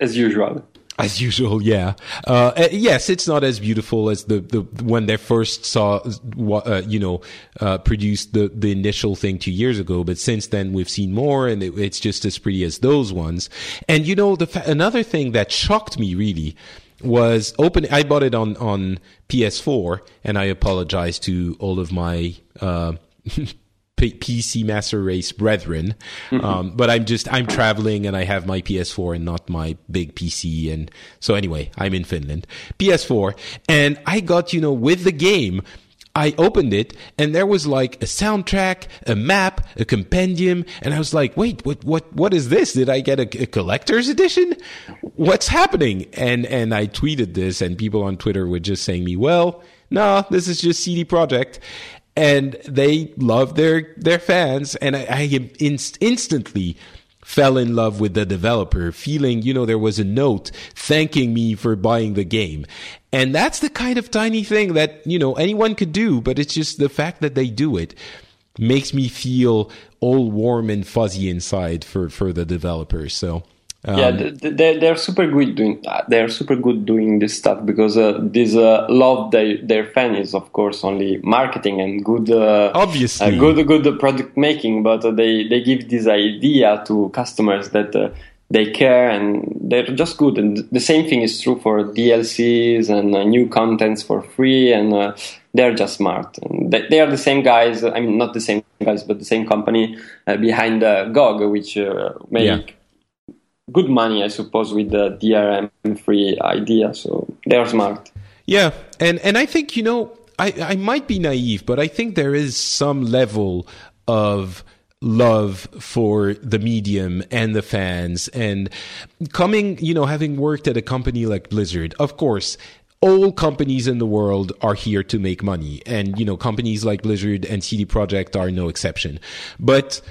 as usual as usual, yeah. Uh, uh, yes, it's not as beautiful as the, the when they first saw, uh, you know, uh, produced the the initial thing two years ago. But since then, we've seen more, and it, it's just as pretty as those ones. And you know, the fa- another thing that shocked me really was open. I bought it on on PS4, and I apologize to all of my. *laughs* Uh, PC Master Race brethren. Mm-hmm. Um, but I'm just I'm traveling and I have my PS4 and not my big PC. And so anyway, I'm in Finland. PS4, and I got you know with the game. I opened it and there was like a soundtrack, a map, a compendium, and I was like, "Wait, what? What? What is this? Did I get a, a collector's edition? What's happening?" And and I tweeted this, and people on Twitter were just saying me, "Well, no, this is just CD Projekt." And they love their their fans, and I, I inst- instantly fell in love with the developer, feeling, you know, there was a note thanking me for buying the game. And that's the kind of tiny thing that, you know, anyone could do, but it's just the fact that they do it makes me feel all warm and fuzzy inside for, for the developers. So Um, yeah, they they're super good doing they're super good doing this stuff because uh, this uh, love they, their fan is of course only marketing and good uh, obviously good good product making, but they they give this idea to customers that uh, they care and they're just good. And the same thing is true for DLCs and uh, new contents for free, and uh, they're just smart. And they, they, are the same guys. I mean, not the same guys, but the same company behind GOG, which make. Yeah good money, I suppose, with the DRM free idea. So they're smart. Yeah, and and I think you know I I might be naive, but I think there is some level of love for the medium and the fans and coming you know having worked at a company like blizzard of course all companies in the world are here to make money and you know companies like blizzard and cd projekt are no exception but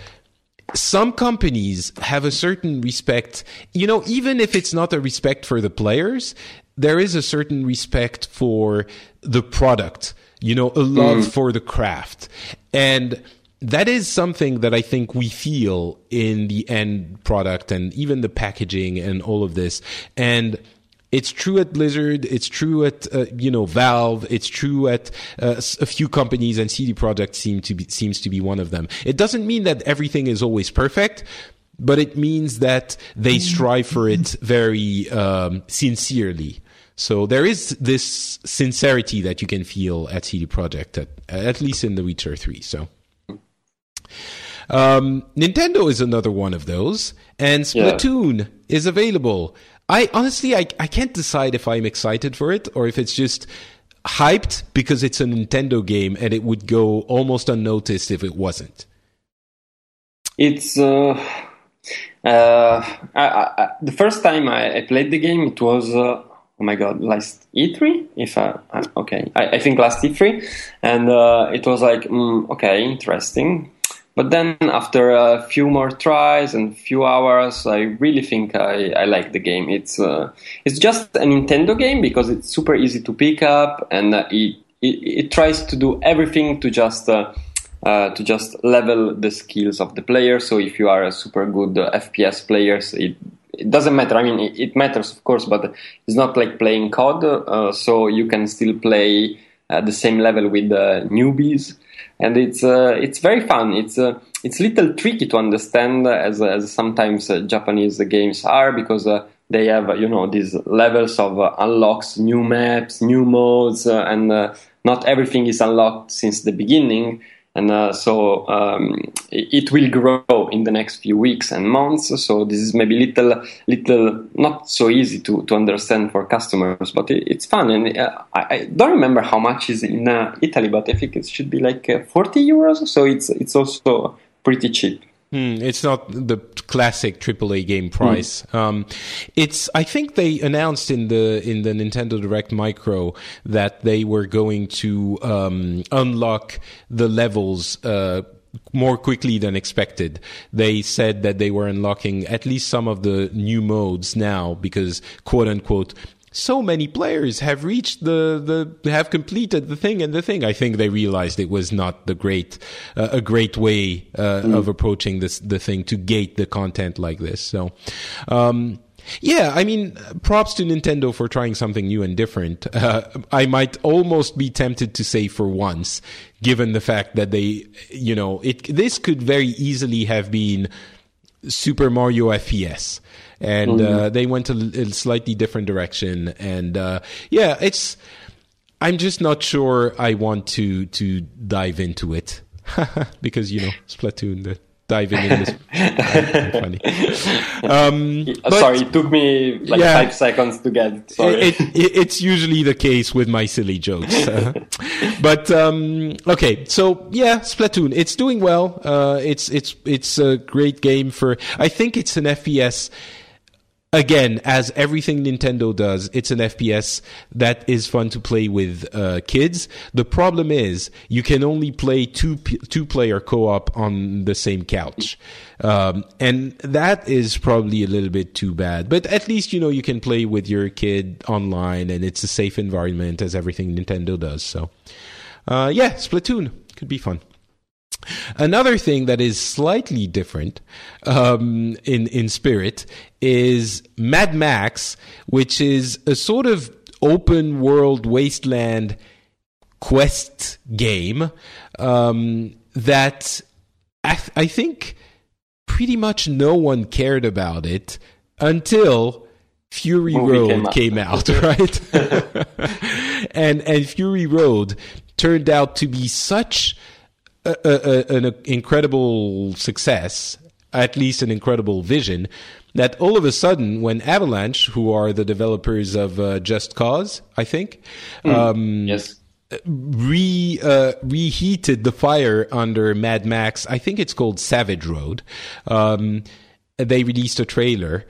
some companies have a certain respect, you know, even if it's not a respect for the players, there is a certain respect for the product, you know, a love mm. for the craft. And that is something that I think we feel in the end product and even the packaging and all of this. And it's true at Blizzard. It's true at uh, you know Valve. It's true at uh, a few companies, and CD Projekt seem to be, seems to be one of them. It doesn't mean that everything is always perfect, but it means that they strive for it very um, sincerely. So there is this sincerity that you can feel at CD Projekt, at, at least in The Witcher Three. So. Um, Nintendo is another one of those, and Splatoon yeah. is available. I honestly, I, I can't decide if I'm excited for it or if it's just hyped because it's a Nintendo game and it would go almost unnoticed if it wasn't. It's uh, uh, I, I, the first time I, played the game. It was uh, oh my god, last E3. If I, okay, I, think last E3, and uh, it was like mm, okay, interesting. But then after a few more tries and a few hours, I really think I, I like the game. It's uh, it's just a Nintendo game because it's super easy to pick up and uh, it, it, it tries to do everything to just uh, uh, to just level the skills of the player. So if you are a super good uh, FPS player, it it doesn't matter. I mean, it, it, matters of course, but it's not like playing COD. Uh, so you can still play at the same level with the newbies and it's uh, it's very fun. It's uh, it's a little tricky to understand as as sometimes uh, Japanese games are because uh, they have you know these levels of uh, unlocks, new maps, new modes, uh, and not everything is unlocked since the beginning and uh, so um, it, will grow in the next few weeks and months. So this is maybe little, little not so easy to, to understand for customers, but it, it's fun. And uh, I, I, don't remember how much is in uh, Italy, but I think it should be like uh, 40 euros. So it's it's also pretty cheap. Hmm, it's not the classic AAA game price. Mm. Um, it's. I think they announced in the in the Nintendo Direct Micro that they were going to um, unlock the levels. Uh, more quickly than expected. They said that they were unlocking at least some of the new modes now because quote unquote so many players have reached the, the have completed the thing and the thing. I think they realized it was not the great uh, a great way uh, mm. of approaching this the thing to gate the content like this. So. Um, yeah, I mean, props to Nintendo for trying something new and different. Uh, I might almost be tempted to say for once, given the fact that they, you know, it this could very easily have been Super Mario FPS and mm-hmm. uh, they went a, a, slightly different direction. And uh, yeah, it's. I'm just not sure I want to to dive into it *laughs* because you know Splatoon. The, diving in this *laughs* *laughs* funny. Um, but, Sorry, it took me like yeah, five seconds to get. Sorry, it, it, it's usually the case with my silly jokes. Uh, *laughs* but um, okay, so yeah, Splatoon. It's doing well. Uh, it's it's it's a great game for. I think it's an FPS again, as everything Nintendo does, it's an FPS that is fun to play with uh, kids. The problem is you can only play two two player co op on the same couch, um, and that is probably a little bit too bad. But at least you know you can play with your kid online, and it's a safe environment as everything Nintendo does. So, uh, yeah, Splatoon could be fun. Another thing that is slightly different um, in in spirit is Mad Max, which is a sort of open world wasteland quest game um, that I, th- I think pretty much no one cared about it until Fury Movie Road came came out, *laughs* right? *laughs* and and Fury Road turned out to be such a, a, an incredible success, at least an incredible vision, that all of a sudden, when Avalanche, who are the developers of uh, Just Cause, I think, um, Yes. re uh, reheated the fire under Mad Max. I think it's called Savage Road. Um, they released a trailer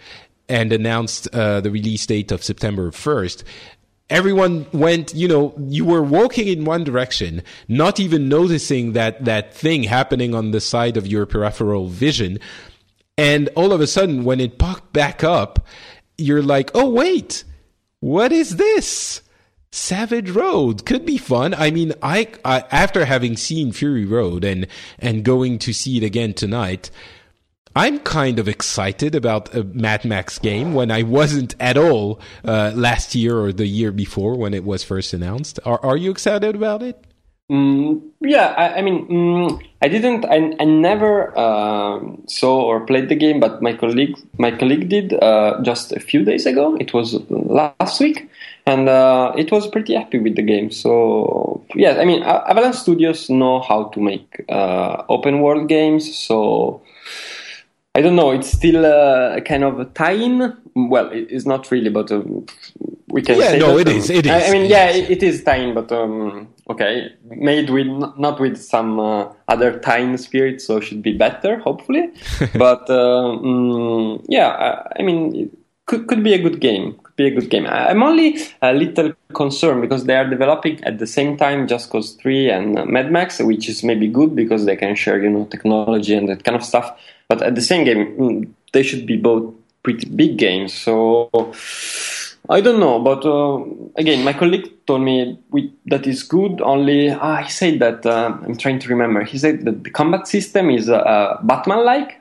and announced uh, the release date of September first. Everyone went, you know, you were walking in one direction, not even noticing that that thing happening on the side of your peripheral vision. And all of a sudden, when it popped back up, you're like, oh, wait, what is this? Savage Road could be fun. I mean, I, I after having seen Fury Road and and going to see it again tonight, I'm kind of excited about a Mad Max game when I wasn't at all uh, last year or the year before when it was first announced. Are are you excited about it? Mm, yeah, I, I mean, mm, I didn't, I, I never um saw or played the game, but my colleague, my colleague did uh, just a few days ago. It was last week, and uh, it was pretty happy with the game. So yes, I mean, Avalanche Studios know how to make uh, open world games. So I don't know. It's still uh, a kind of a tie-in. Well, it- it's not really, but um, we can Yeah, say no, that, it um, is, it I, mean, it yeah, is. it, is tie-in, but um, okay, made with not with some uh, other tie-in spirit, so it should be better, hopefully. *laughs* but uh, mm, yeah, I, I mean, it could could be a good game. Be a good game. I'm only a little concerned because they are developing at the same time Just Cause 3 and uh, Mad Max, which is maybe good because they can share, you know, technology and that kind of stuff. But at the same game, mm, they should be both pretty big games. So I don't know, but uh, again, my colleague told me we, that is good. Only ah, he said that uh, I'm trying to remember. He said that the combat system is uh, Batman-like.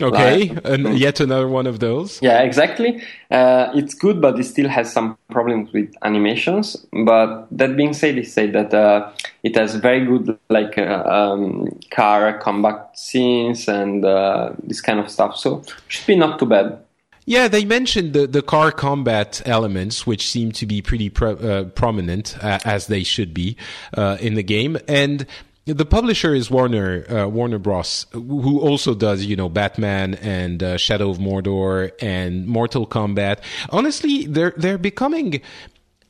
Okay, Like- and yet another one of those. Yeah, exactly. Uh, it's good, but it still has some problems with animations. But that being said, they said that uh, it has very good like uh, um, car combat scenes and uh, this kind of stuff. So should be not too bad. Yeah, they mentioned the, the car combat elements, which seem to be pretty pro- uh, prominent, uh, as they should be, uh, in the game. And the publisher is Warner, uh, Warner Bros., who also does, you know, Batman and uh, Shadow of Mordor and Mortal Kombat. Honestly, they're, they're becoming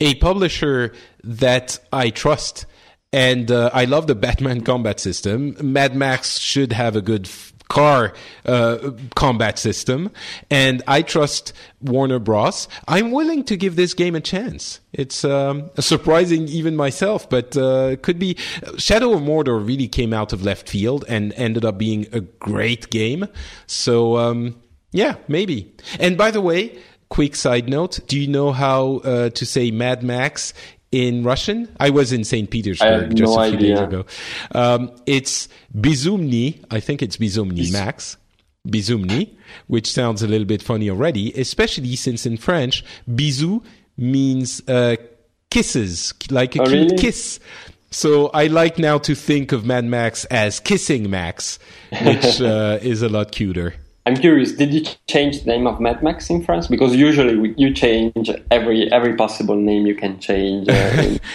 a publisher that I trust. And uh, I love the *laughs* Batman combat system. Mad Max should have a good car uh, combat system, and I trust Warner Bros. I'm willing to give this game a chance. It's um, surprising even myself, but uh, could be. Shadow of Mordor really came out of left field and ended up being a great game. So um, yeah, maybe. And by the way, quick side note: Do you know how uh, to say Mad Max? In Russian, I was in St. Petersburg just no a few idea. days ago. Um, it's Bizumni. I think it's Bizumni Max. Bizumni, which sounds a little bit funny already, especially since in French, bisou means uh, kisses, like a Oh, cute really? kiss. So I like now to think of Mad Max as Kissing Max, which *laughs* uh, is a lot cuter. I'm curious. Did you change the name of Mad Max in France? Because usually we, you change every every possible name you can change. Uh, *laughs*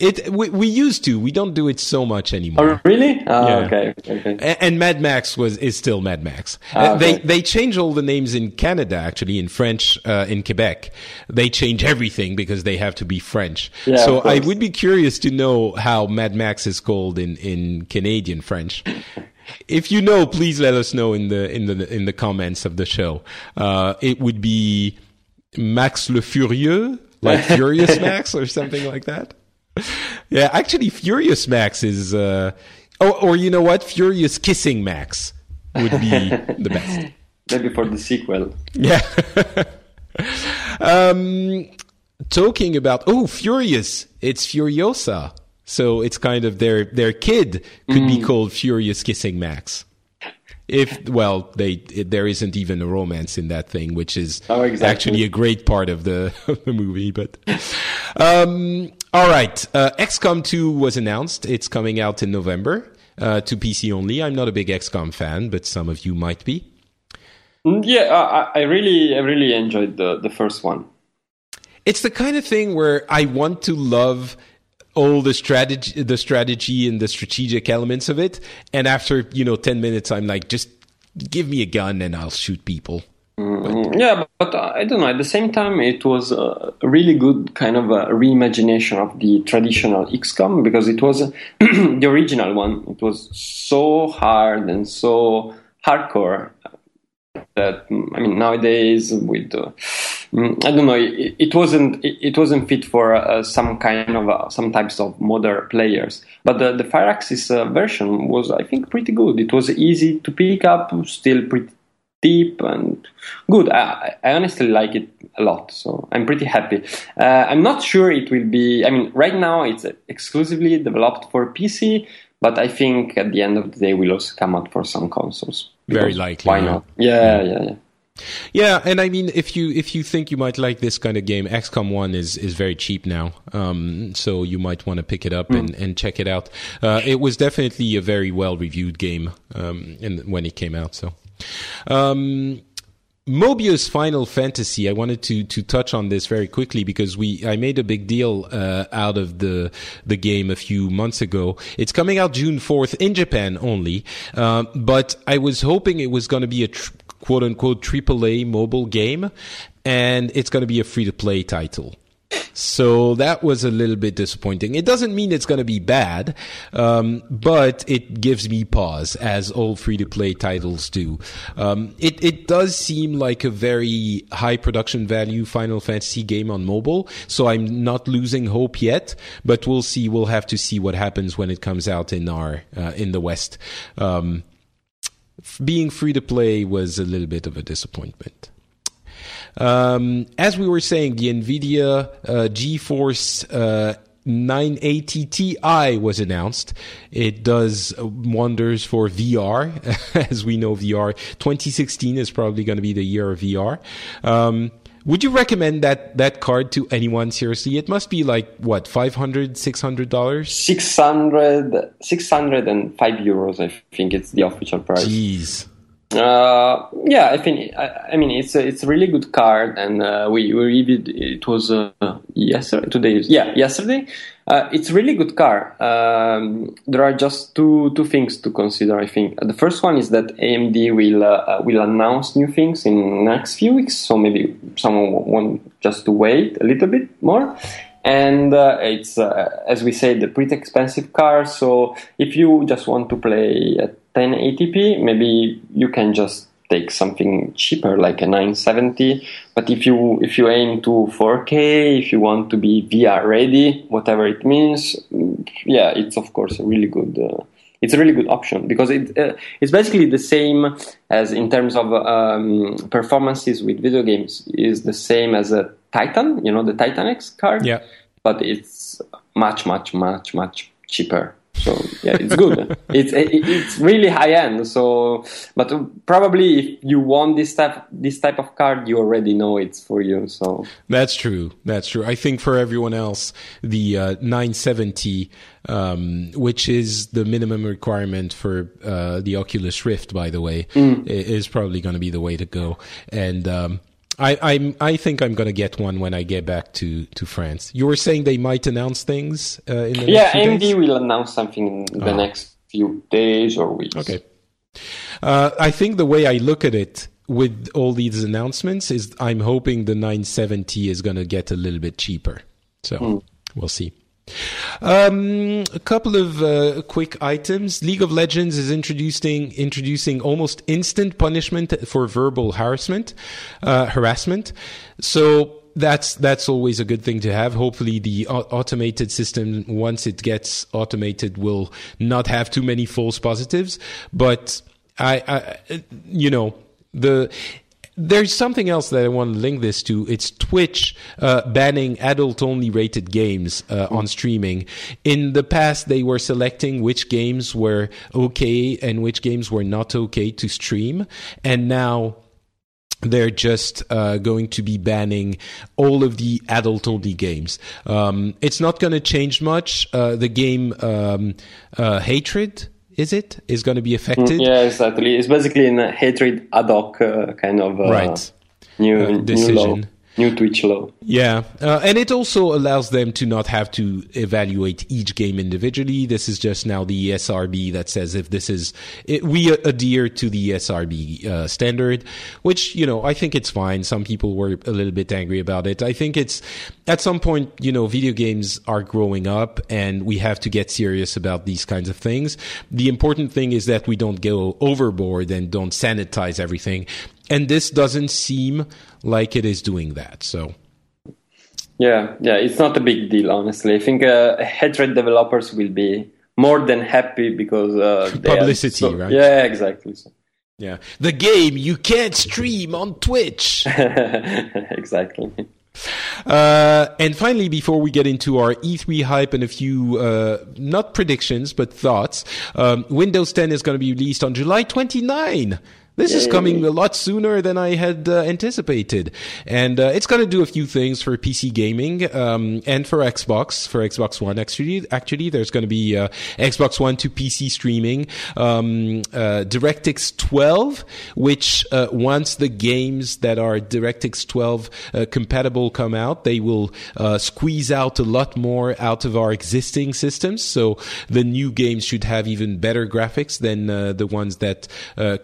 It we, we used to. We don't do it so much anymore. oh, really? Oh, Yeah. okay. Okay. A- And Mad Max was is still Mad Max. Uh, okay. They they change all the names in Canada actually in French uh, in Quebec. They change everything because they have to be French. Yeah, so I would be curious to know how Mad Max is called in in Canadian French. If you know, please let us know in the in the in the comments of the show. Uh, it would be Max le Furieux, like *laughs* Furious Max or something like that. Yeah, actually, Furious Max is, uh, or, or you know what, Furious Kissing Max would be *laughs* the best. Maybe for the sequel. Yeah. *laughs* um, talking about oh, Furious, it's Furiosa. So it's kind of their their kid could be called Furious Kissing Max. If well, they it, there isn't even a romance in that thing, which is Oh, exactly. actually a great part of the *laughs* of the movie. But um, all right, uh, XCOM 2 was announced. It's coming out in November uh, to PC only. I'm not a big XCOM fan, but some of you might be. Mm, Yeah, I, I really, I really enjoyed the the first one. It's the kind of thing where I want to love all the strategy, the strategy and the strategic elements of it, and after you know ten minutes, I'm like, just give me a gun and I'll shoot people. Mm, Yeah, but uh, I don't know. At the same time, it was a really good kind of a reimagination of the traditional XCOM because it was *clears throat* the original one. It was so hard and so hardcore that I mean nowadays with uh, mm, I don't know it, it wasn't it, it wasn't fit for uh, some kind of uh, some types of modern players. But the the Firaxis uh, version was I think pretty good. It was easy to pick up, still pretty deep and good. I, I honestly like it a lot, so I'm pretty happy. Uh, I'm not sure it will be. I mean, right now it's exclusively developed for PC, but I think at the end of the day will also come out for some consoles. Very likely, Why yeah. not? Yeah, yeah, yeah. Yeah, and I mean, if you if you think you might like this kind of game, XCOM One is is very cheap now, um, so you might want to pick it up and, and check it out. Uh, it was definitely a very well reviewed game, um, and when it came out. So, um, Mobius Final Fantasy. I wanted to to touch on this very quickly because we I made a big deal uh, out of the the game a few months ago. It's coming out June fourth in Japan only, uh, but I was hoping it was going to be a tr- quote unquote AAA mobile game, and it's going to be a free to play title. So that was a little bit disappointing. It doesn't mean it's going to be bad, um, but it gives me pause, as all free to play titles do. Um, it, it does seem like a very high production value Final Fantasy game on mobile, so I'm not losing hope yet, but we'll see. We'll have to see what happens when it comes out in our, uh, in the West. Um, being free to play was a little bit of a disappointment. Um, as we were saying, the NVIDIA uh, GeForce uh, 980 Ti was announced. It does wonders for VR, *laughs* as we know VR. 2016 is probably going to be the year of VR. Um, would you recommend that that card to anyone? Seriously, it must be like what 500 600 dollars. 600, 605 euros, I think it's the official price. Jeez. Uh, yeah, I think I, I mean it's a, it's a really good card, and uh, we, we reviewed it was uh, yesterday. Today, yeah, yesterday. Uh, it's a really good car. Um, there are just two two things to consider. I think the first one is that AMD will uh, will announce new things in next few weeks, so maybe someone want just to wait a little bit more. And uh, it's uh, as we said, a pretty expensive car. So if you just want to play at 1080p, maybe you can just take something cheaper like a 970 but if you if you aim to 4k if you want to be vr ready whatever it means mm, yeah it's of course a really good uh, it's a really good option. Because it uh, it's basically the same as in terms of um, performances with video games. Is the same as a titan you know the titan x card? Yeah. but it's much much much much cheaper so yeah it's good *laughs* it's it, it's really high end so but probably if you want this type this type of card you already know it's for you so That's true. That's true. I think for everyone else, the uh, 970, um, which is the minimum requirement for uh, the Oculus Rift, by the way, i- is probably going to be the way to go. And um, I, I'm, I think I'm going to get one when I get back to, to France. You were saying they might announce things uh, in the next yeah few AMD days? will announce something in the next few days or weeks Okay. Uh, I think the way I look at it with all these announcements is I'm hoping the 970 is going to get a little bit cheaper. So we'll see. Um, a couple of uh, quick items. League of Legends is introducing introducing almost instant punishment for verbal harassment. Uh, harassment. So that's that's always a good thing to have. Hopefully, the automated system, once it gets automated, will not have too many false positives. But I, I you know, the there's something else that I want to link this to. It's Twitch uh, banning adult-only rated games uh, on streaming. In the past, they were selecting which games were okay and which games were not okay to stream, and now they're just uh, going to be banning all of the adult-only games. Um, it's not going to change much. Uh, the game um, uh, Hatred is it is going to be affected? Yeah, exactly. It's basically a hatred ad hoc uh, kind of uh, right new decision. New law new Twitch law. Yeah, uh, and it also allows them to not have to evaluate each game individually. This is just now the ESRB that says if this is it, we adhere to the ESRB uh, standard, which you know I think it's fine. Some people were a little bit angry about it. I think it's at some point you know video games are growing up and we have to get serious about these kinds of things. The important thing is that we don't go overboard and don't sanitize everything and this doesn't seem like it is doing that. So. Yeah, yeah, it's not a big deal, honestly. I think uh, Hatred developers will be more than happy because uh, *laughs* publicity, so, right? Yeah, exactly. So. Yeah, the game you can't stream on Twitch. *laughs* exactly. Uh, and finally, before we get into our E3 hype and a few, uh, not predictions, but thoughts, um, Windows 10 is going to be released on July 29. This Yay. is coming a lot sooner than I had uh, anticipated, and uh, it's going to do a few things for PC gaming um, and for Xbox, for Xbox One. Actually, actually, there's going to be uh, Xbox One to PC streaming, um, uh, DirectX 12, which uh, once the games that are DirectX 12 uh, compatible come out, they will squeeze out a lot more out of our existing systems. So the new games should have even better graphics than the ones that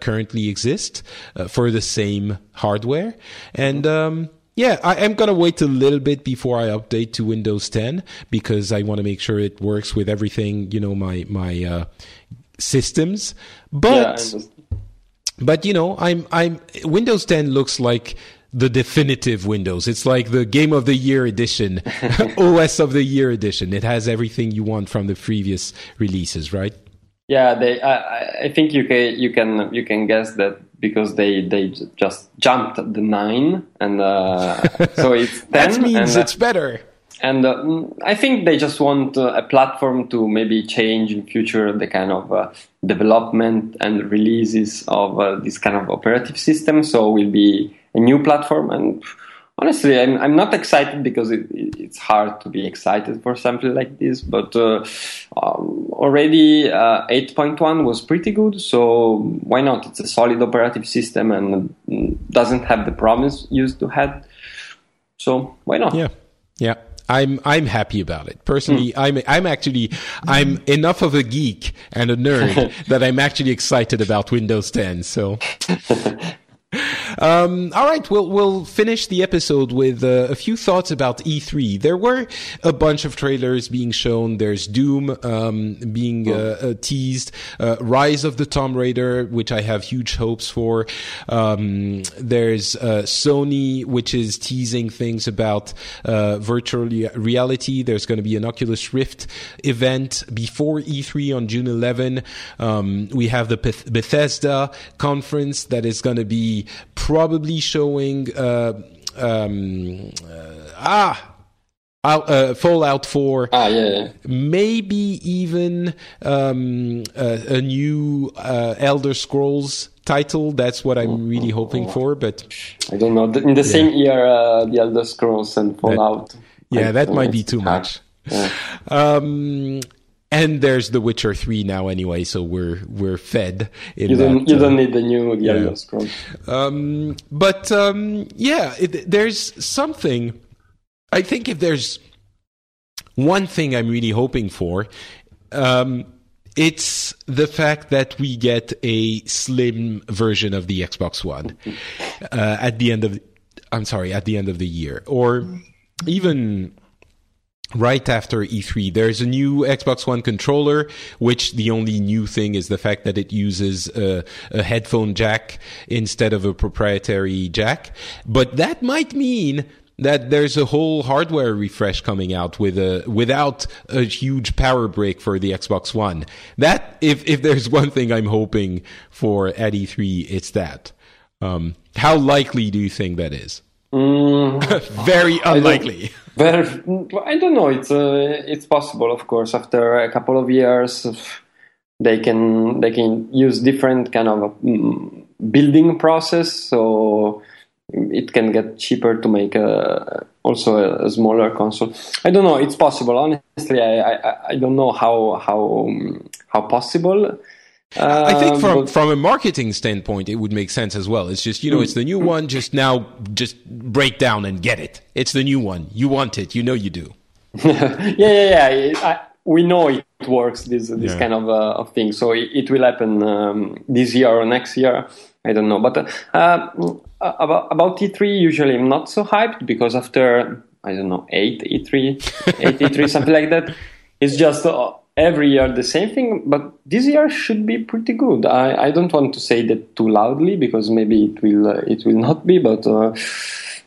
currently exist exist uh, for the same hardware. And um, yeah, I am going to wait a little bit before I update to Windows 10 because I want to make sure it works with everything, you know, my my uh, systems. But yeah, but you know, I'm I'm Windows 10 looks like the definitive Windows. It's like the Game of the Year edition, *laughs* *laughs* OS of the Year edition. It has everything you want from the previous releases, right? Yeah, they. I, I think you can you can you can guess that because they they just jumped the nine, and uh, *laughs* so it's ten. that means and, it's better. And uh, I think they just want uh, a platform to maybe change in future the kind of uh, development and releases of uh, this kind of operative system. So it will be a new platform and honestly, I'm, I'm not excited because it, it, it's hard to be excited for something like this. But uh, um, already uh, 8.1 was pretty good, so why not? It's a solid operative system and doesn't have the problems used to have. So why not? Yeah, yeah. I'm I'm happy about it. Personally, mm. I'm I'm actually I'm enough of a geek and a nerd *laughs* that I'm actually excited about Windows 10. So *laughs* *laughs* Um, all right, we'll we'll finish the episode with uh, a few thoughts about E3. There were a bunch of trailers being shown. There's Doom um, being uh, uh, teased, uh, Rise of the Tomb Raider, which I have huge hopes for. Um, there's uh, Sony, which is teasing things about uh, virtual reality. There's going to be an Oculus Rift event before E3 on June 11. Um, we have the Beth- Bethesda conference that is going to be probably showing uh, um, uh, ah. Uh, Fallout 4. Ah, yeah, yeah. Maybe even um, uh, a new uh, Elder Scrolls title. That's what I'm really hoping for. But I don't know. In the yeah. same year, uh, the Elder Scrolls and Fallout. That, yeah, that might be too much. Yeah. Um, and there's The Witcher three now anyway, so we're we're fed. you don't that, you uh, don't need the new Elder yeah. Scrolls. Um, but um, yeah, it, there's something. I think if there's one thing I'm really hoping for, um, it's the fact that we get a slim version of the Xbox One uh, at the end of. I'm sorry, at the end of the year, or even right after E3. There's a new Xbox One controller, which the only new thing is the fact that it uses a, a, headphone jack instead of a proprietary jack. But that might mean that there's a whole hardware refresh coming out with a without a huge power break for the Xbox One. That if if there's one thing I'm hoping for at E3, it's that. Um, how likely do you think that is? Mm, *laughs* Very unlikely. very, I don't know. It's uh, it's possible, of course. After a couple of years, they can they can use different kind of um, building process, so it can get cheaper to make a, also a, a, smaller console. I don't know. It's possible. Honestly, I I, I don't know how how how possible. Uh, I think from but, from a marketing standpoint, it would make sense as well. It's just you know, it's the new one. Just now, just break down and get it. It's the new one. You want it. You know you do. *laughs* yeah, yeah, yeah. I, we know it works. This this yeah. kind of uh, of thing. So it, it will happen um, this year or next year. I don't know. But uh, about about E3, usually I'm not so hyped because after I don't know eight E3, eight E3, something like that, it's just uh, every year the same thing, but this year should be pretty good. I, I don't want to say that too loudly because maybe it will uh, it will not be, but uh,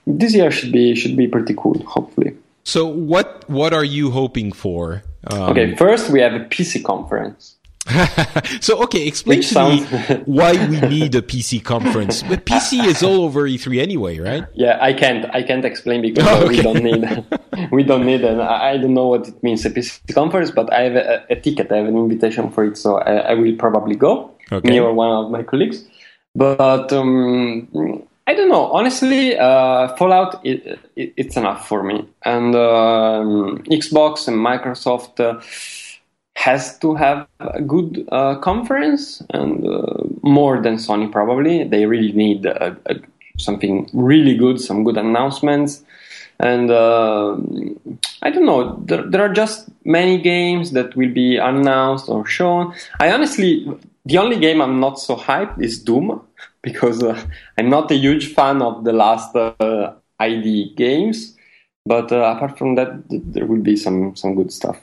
this year should be should be pretty cool. Hopefully. So what what are you hoping for? Um, okay, first we have a PC conference. *laughs* so okay, explain Which to sounds... me *laughs* why we need a PC conference. But PC *laughs* is all over E3 anyway, right? Yeah, I can't. I can't explain because oh, okay. we don't need. we don't need, and I don't know what it means a PC conference. But I have a, a ticket. I have an invitation for it, so I, I will probably go. Okay. Me or one of my colleagues. But um, I don't know. Honestly, uh, Fallout it, it, it's enough for me, and um, Xbox and Microsoft. Uh, has to have a good uh, conference and uh, more than Sony probably. They really need a, a, something really good, some good announcements. And uh, I don't know, there, there, are just many games that will be announced or shown. I honestly, the only game I'm not so hyped is Doom *laughs* because uh, I'm not a huge fan of the last uh, ID games. But uh, apart from that, there will be some, some good stuff.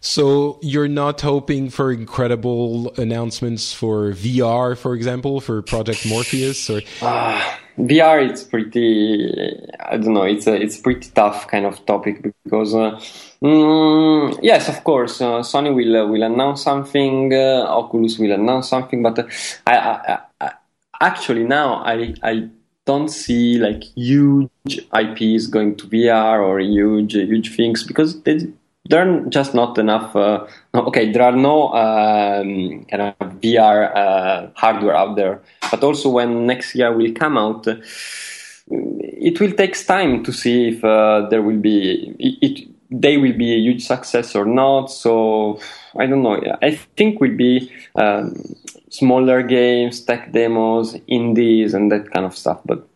So you're not hoping for incredible announcements for VR, for example, for Project Morpheus, or uh, ah, VR? It's pretty. I don't know. It's a it's a pretty tough kind of topic because. Uh, mm, yes, of course, uh, Sony will uh, will announce something. Uh, Oculus will announce something, but uh, I, I, I, actually now I I don't see like huge IPs going to VR or huge huge things because they there are just not enough. Uh, okay, there are no um, kind of VR uh, hardware out there, but also when next year will come out, uh, it will take time to see if uh, there will be it, it, They will be a huge success or not. So I don't know. I think will be um, smaller games, tech demos, indies, and that kind of stuff. But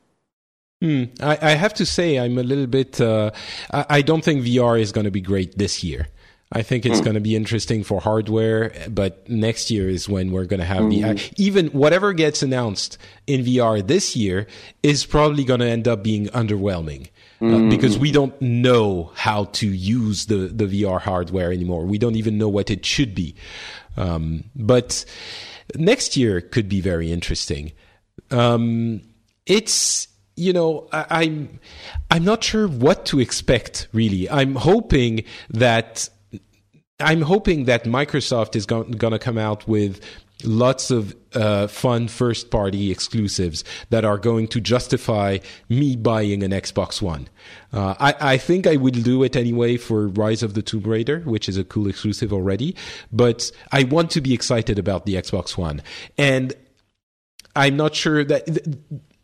Hmm. I, I, have to say, I'm a little bit. Uh, I, I, don't think VR is going to be great this year. I think it's mm. going to be interesting for hardware, but next year is when we're going to have mm. the hmm. even whatever gets announced in VR this year is probably going to end up being underwhelming. Uh, hmm. because we don't know how to use the, the VR hardware anymore. We don't even know what it should be. Um, but next year could be very interesting. Um, it's you know, I, I'm I'm not sure what to expect. Really, I'm hoping that I'm hoping that Microsoft is going to come out with lots of uh, fun first party exclusives that are going to justify me buying an Xbox One. Uh, I, I, think I will do it anyway for Rise of the Tomb Raider, which is a cool exclusive already, but I want to be excited about the Xbox One. And I'm not sure that. Th-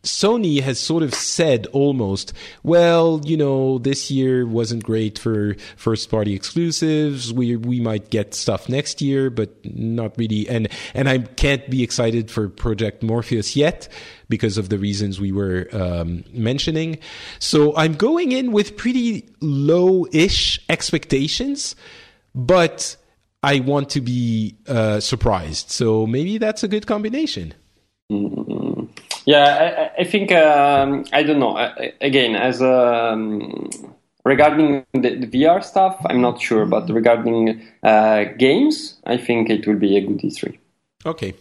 Sony has sort of said almost, well, you know, this year wasn't great for first party exclusives. We we might get stuff next year, but not really. And and I can't be excited for Project Morpheus yet because of the reasons we were um, mentioning. So I'm going in with pretty low-ish expectations, but I want to be uh, surprised. So maybe that's a good combination. Mm-hmm. Yeah, I, I think um, I don't know. again, as um, regarding the, the, VR stuff, I'm not sure, but regarding uh, games, I think it will be a good E3. Okay.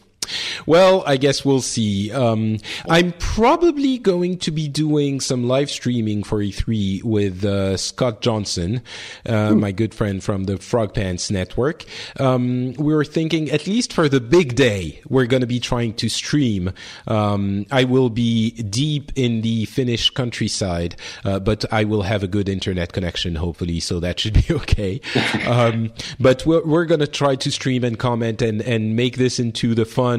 Well, I guess we'll see. Um, I'm probably going to be doing some live streaming for E3 with uh, Scott Johnson, uh, my good friend from the Frog Pants Network. Um, we were thinking, at least for the big day, we're going to be trying to stream. Um, I will be deep in the Finnish countryside, uh, but I will have a good internet connection, hopefully, so that should *laughs* be okay. Um, but we're, we're going to try to stream and comment and, and make this into the fun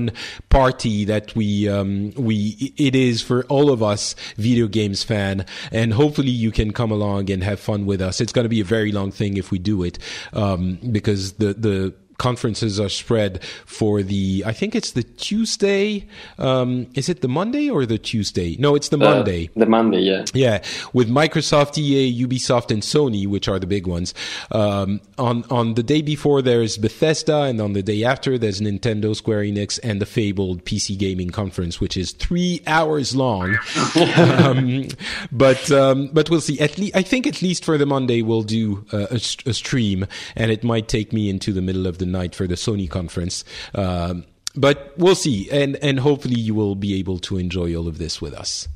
party that we um, we it is for all of us video games fan, and hopefully you can come along and have fun with us. It's going to be a very long thing if we do it um, because the the conferences are spread for the I think it's the Tuesday. Um, is it the Monday or the Tuesday? No, it's the uh, Monday. The Monday, yeah. Yeah, with Microsoft, EA, Ubisoft, and Sony, which are the big ones. Um, on on the day before there's Bethesda, and on the day after there's Nintendo, Square Enix, and the fabled PC Gaming Conference, which is three hours long. *laughs* um, but um, but we'll see. At least I think at least for the Monday we'll do uh, a, a stream, and it might take me into the middle of the night for the Sony conference. Um, but we'll see, and and hopefully you will be able to enjoy all of this with us.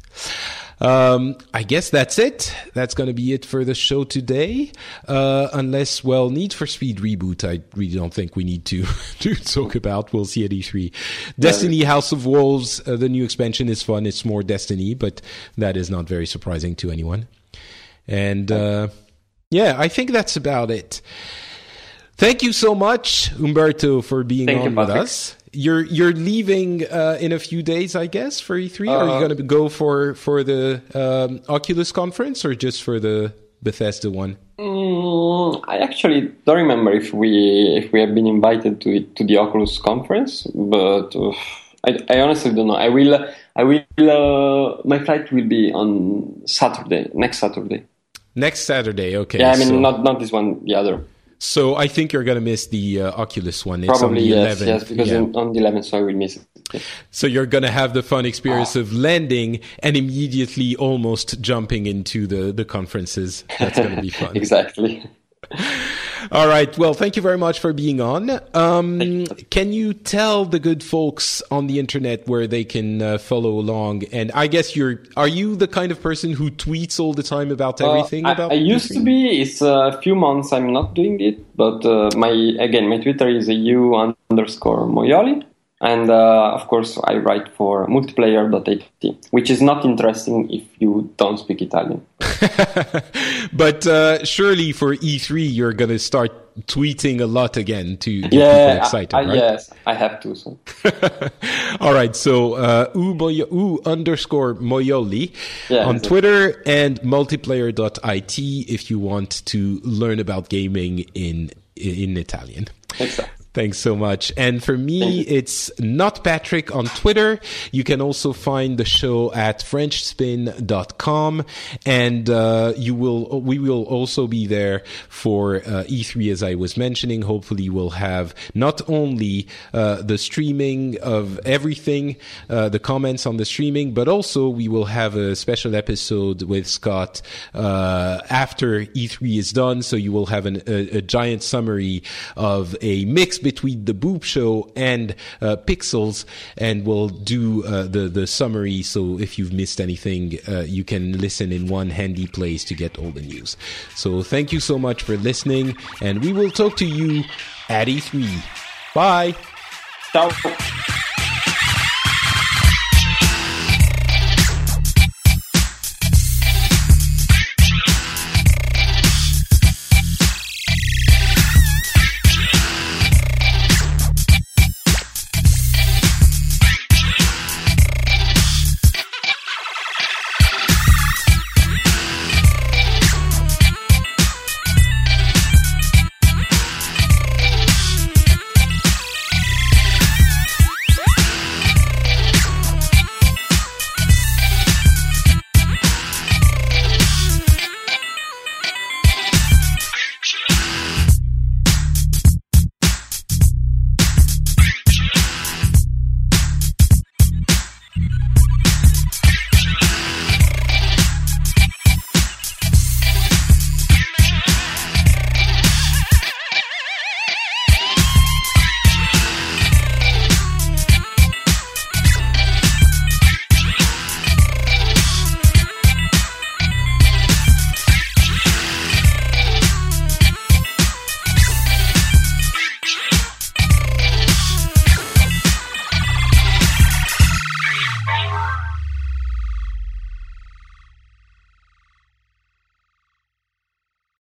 Um, I guess that's it. That's going to be it for the show today. Uh, unless, well, Need for Speed reboot, I really don't think we need to, *laughs* to talk about. We'll see at E3. Destiny House of Wolves, uh, the new expansion is fun. It's more Destiny, but that is not very surprising to anyone. And, uh, yeah, I think that's about it. Thank you so much, Umberto, for being Thank on you, with us. You're you're leaving uh, in a few days, I guess, for E3. Uh, Are you going to go for for the um, Oculus conference or just for the Bethesda one? Mm, I actually don't remember if we if we have been invited to to the Oculus conference, but uh, I, I, honestly don't know. I will I will uh, my flight will be on Saturday next Saturday. Next Saturday, okay. Yeah, I mean so. not not this one, the other. So I think you're going to miss the uh, Oculus one. It's Probably yes, 11th. yes, because yeah. on the 11th, so I will miss it. Yeah. So you're going to have the fun experience of landing and immediately almost jumping into the the conferences. That's going to be fun. *laughs* exactly. All right. Well, thank you very much for being on. Um, can you tell the good folks on the internet where they can uh, follow along? And I guess you're, are you the kind of person who tweets all the time about everything? Uh, about I, I used to be. It's a few months I'm not doing it, but uh, my again my Twitter is a u underscore moioli. And uh, of course, I write for multiplayer.it, which is not interesting if you don't speak Italian. *laughs* but uh, surely for E3, you're going to start tweeting a lot again to get yeah, people excited, I, right? Yes, I have to. So. *laughs* All right, so uh, u, underscore moioli yeah, on Twitter and multiplayer.it if you want to learn about gaming in in Italian. Exactly. Thanks so much. And for me, it's not Patrick on Twitter. You can also find the show at FrenchSpin.com. And, uh, you will, we will also be there for, uh, E3 as I was mentioning. Hopefully we'll have not only, uh, the streaming of everything, uh, the comments on the streaming, but also we will have a special episode with Scott, uh, after E3 is done. So you will have an, a, a giant summary of a mix between the Boob Show and uh, Pixels, and we'll do uh, the the summary. So if you've missed anything, uh, you can listen in one handy place to get all the news. So thank you so much for listening, and we will talk to you at E3. Bye. Ciao.